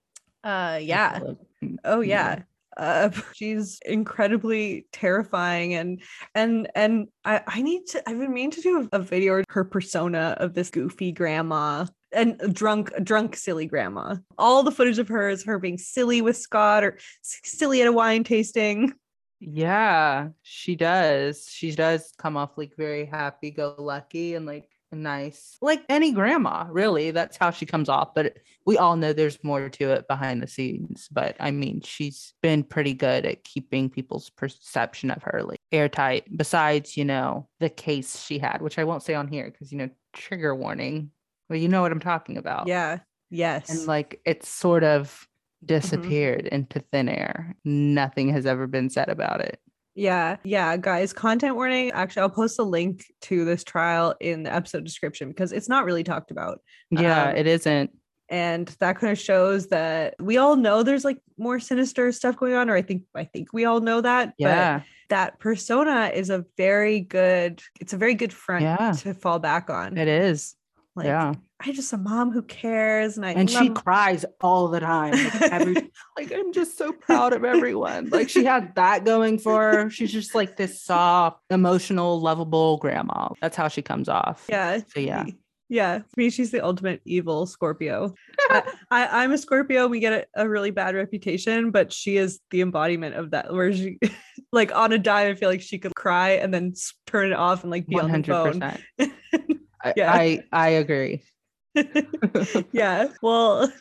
Speaker 1: Uh yeah.
Speaker 2: Mm,
Speaker 1: Oh yeah. Uh, she's incredibly terrifying and and and I, I need to I've been meaning to do a, a video of her persona of this goofy grandma and drunk drunk silly grandma. All the footage of her is her being silly with Scott or silly at a wine tasting.
Speaker 2: Yeah, she does. She does come off like very happy go lucky and like nice. Like any grandma, really. That's how she comes off. But we all know there's more to it behind the scenes. But I mean, she's been pretty good at keeping people's perception of her like airtight, besides, you know, the case she had, which I won't say on here because, you know, trigger warning. Well, you know what I'm talking about.
Speaker 1: Yeah. Yes.
Speaker 2: And like it's sort of disappeared into thin air. Nothing has ever been said about it.
Speaker 1: Yeah, yeah, guys, content warning. Actually, I'll post a link to this trial in the episode description because it's not really talked about.
Speaker 2: Yeah,
Speaker 1: Um,
Speaker 2: it isn't.
Speaker 1: And that kind of shows that we all know there's like more sinister stuff going on, or I think I think we all know that.
Speaker 2: Yeah.
Speaker 1: But that persona is a very good, it's a very good front
Speaker 2: Yeah.
Speaker 1: to fall back on.
Speaker 2: It is.
Speaker 1: Like
Speaker 2: yeah.
Speaker 1: I just a mom who cares and I
Speaker 2: And she cries all the time. Like, every, like I'm just so proud of everyone. Like she had that going for her. She's just like this soft, emotional, lovable grandma. That's how she comes off.
Speaker 1: yeah.
Speaker 2: So yeah.
Speaker 1: Yeah, for me, she's the ultimate evil Scorpio. I, I'm a Scorpio. We get a, a really bad reputation, but she is the embodiment of that. Where she, like, on a dime, I feel like she could cry and then turn it off and like be
Speaker 2: One
Speaker 1: on the
Speaker 2: hundred
Speaker 1: phone.
Speaker 2: percent.
Speaker 1: Yeah.
Speaker 2: I I agree.
Speaker 1: yeah. Well,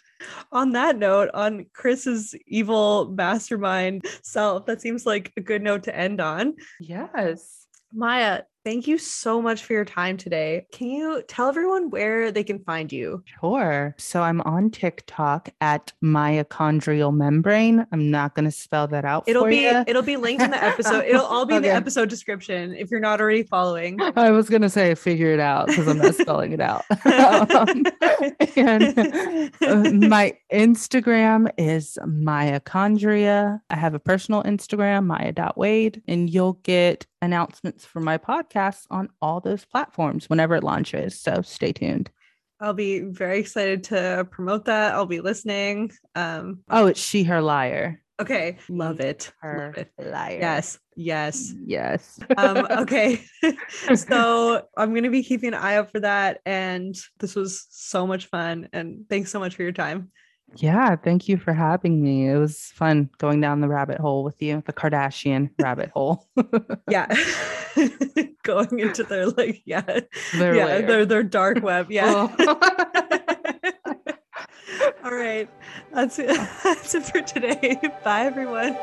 Speaker 1: on that note, on Kris's evil mastermind self, that seems like a good note to end on.
Speaker 2: Yes.
Speaker 1: Maia, thank you so much for your time today. Can you tell everyone where they can find you?
Speaker 2: Sure. So I'm on TikTok at mitochondrial membrane. I'm not going to spell that out
Speaker 1: It'll
Speaker 2: for
Speaker 1: be
Speaker 2: ya.
Speaker 1: it'll be linked in the episode. It'll all be in the episode description if you're not already following.
Speaker 2: I was gonna say figure it out because I'm not spelling it out. Um, and uh, my Instagram is mitochondria. I have a personal Instagram, maya.wade, and you'll get announcements for my podcast on all those platforms whenever it launches. So stay tuned.
Speaker 1: I'll be very excited to promote that. I'll be listening. Um,
Speaker 2: Oh, it's she, her liar.
Speaker 1: okay, love it.
Speaker 2: Her
Speaker 1: Love it.
Speaker 2: liar.
Speaker 1: Yes, yes.
Speaker 2: Yes.
Speaker 1: Um, okay. so I'm gonna be keeping an eye out for that. And this was so much fun. And thanks so much for your time.
Speaker 2: Yeah, thank you for having me. It was fun going down the rabbit hole with you, the Kardashian rabbit hole.
Speaker 1: Yeah. Going into their like, yeah.
Speaker 2: Their
Speaker 1: yeah,
Speaker 2: lair.
Speaker 1: their their dark web. Yeah.
Speaker 2: Oh.
Speaker 1: All right. That's it. That's it for today. Bye everyone.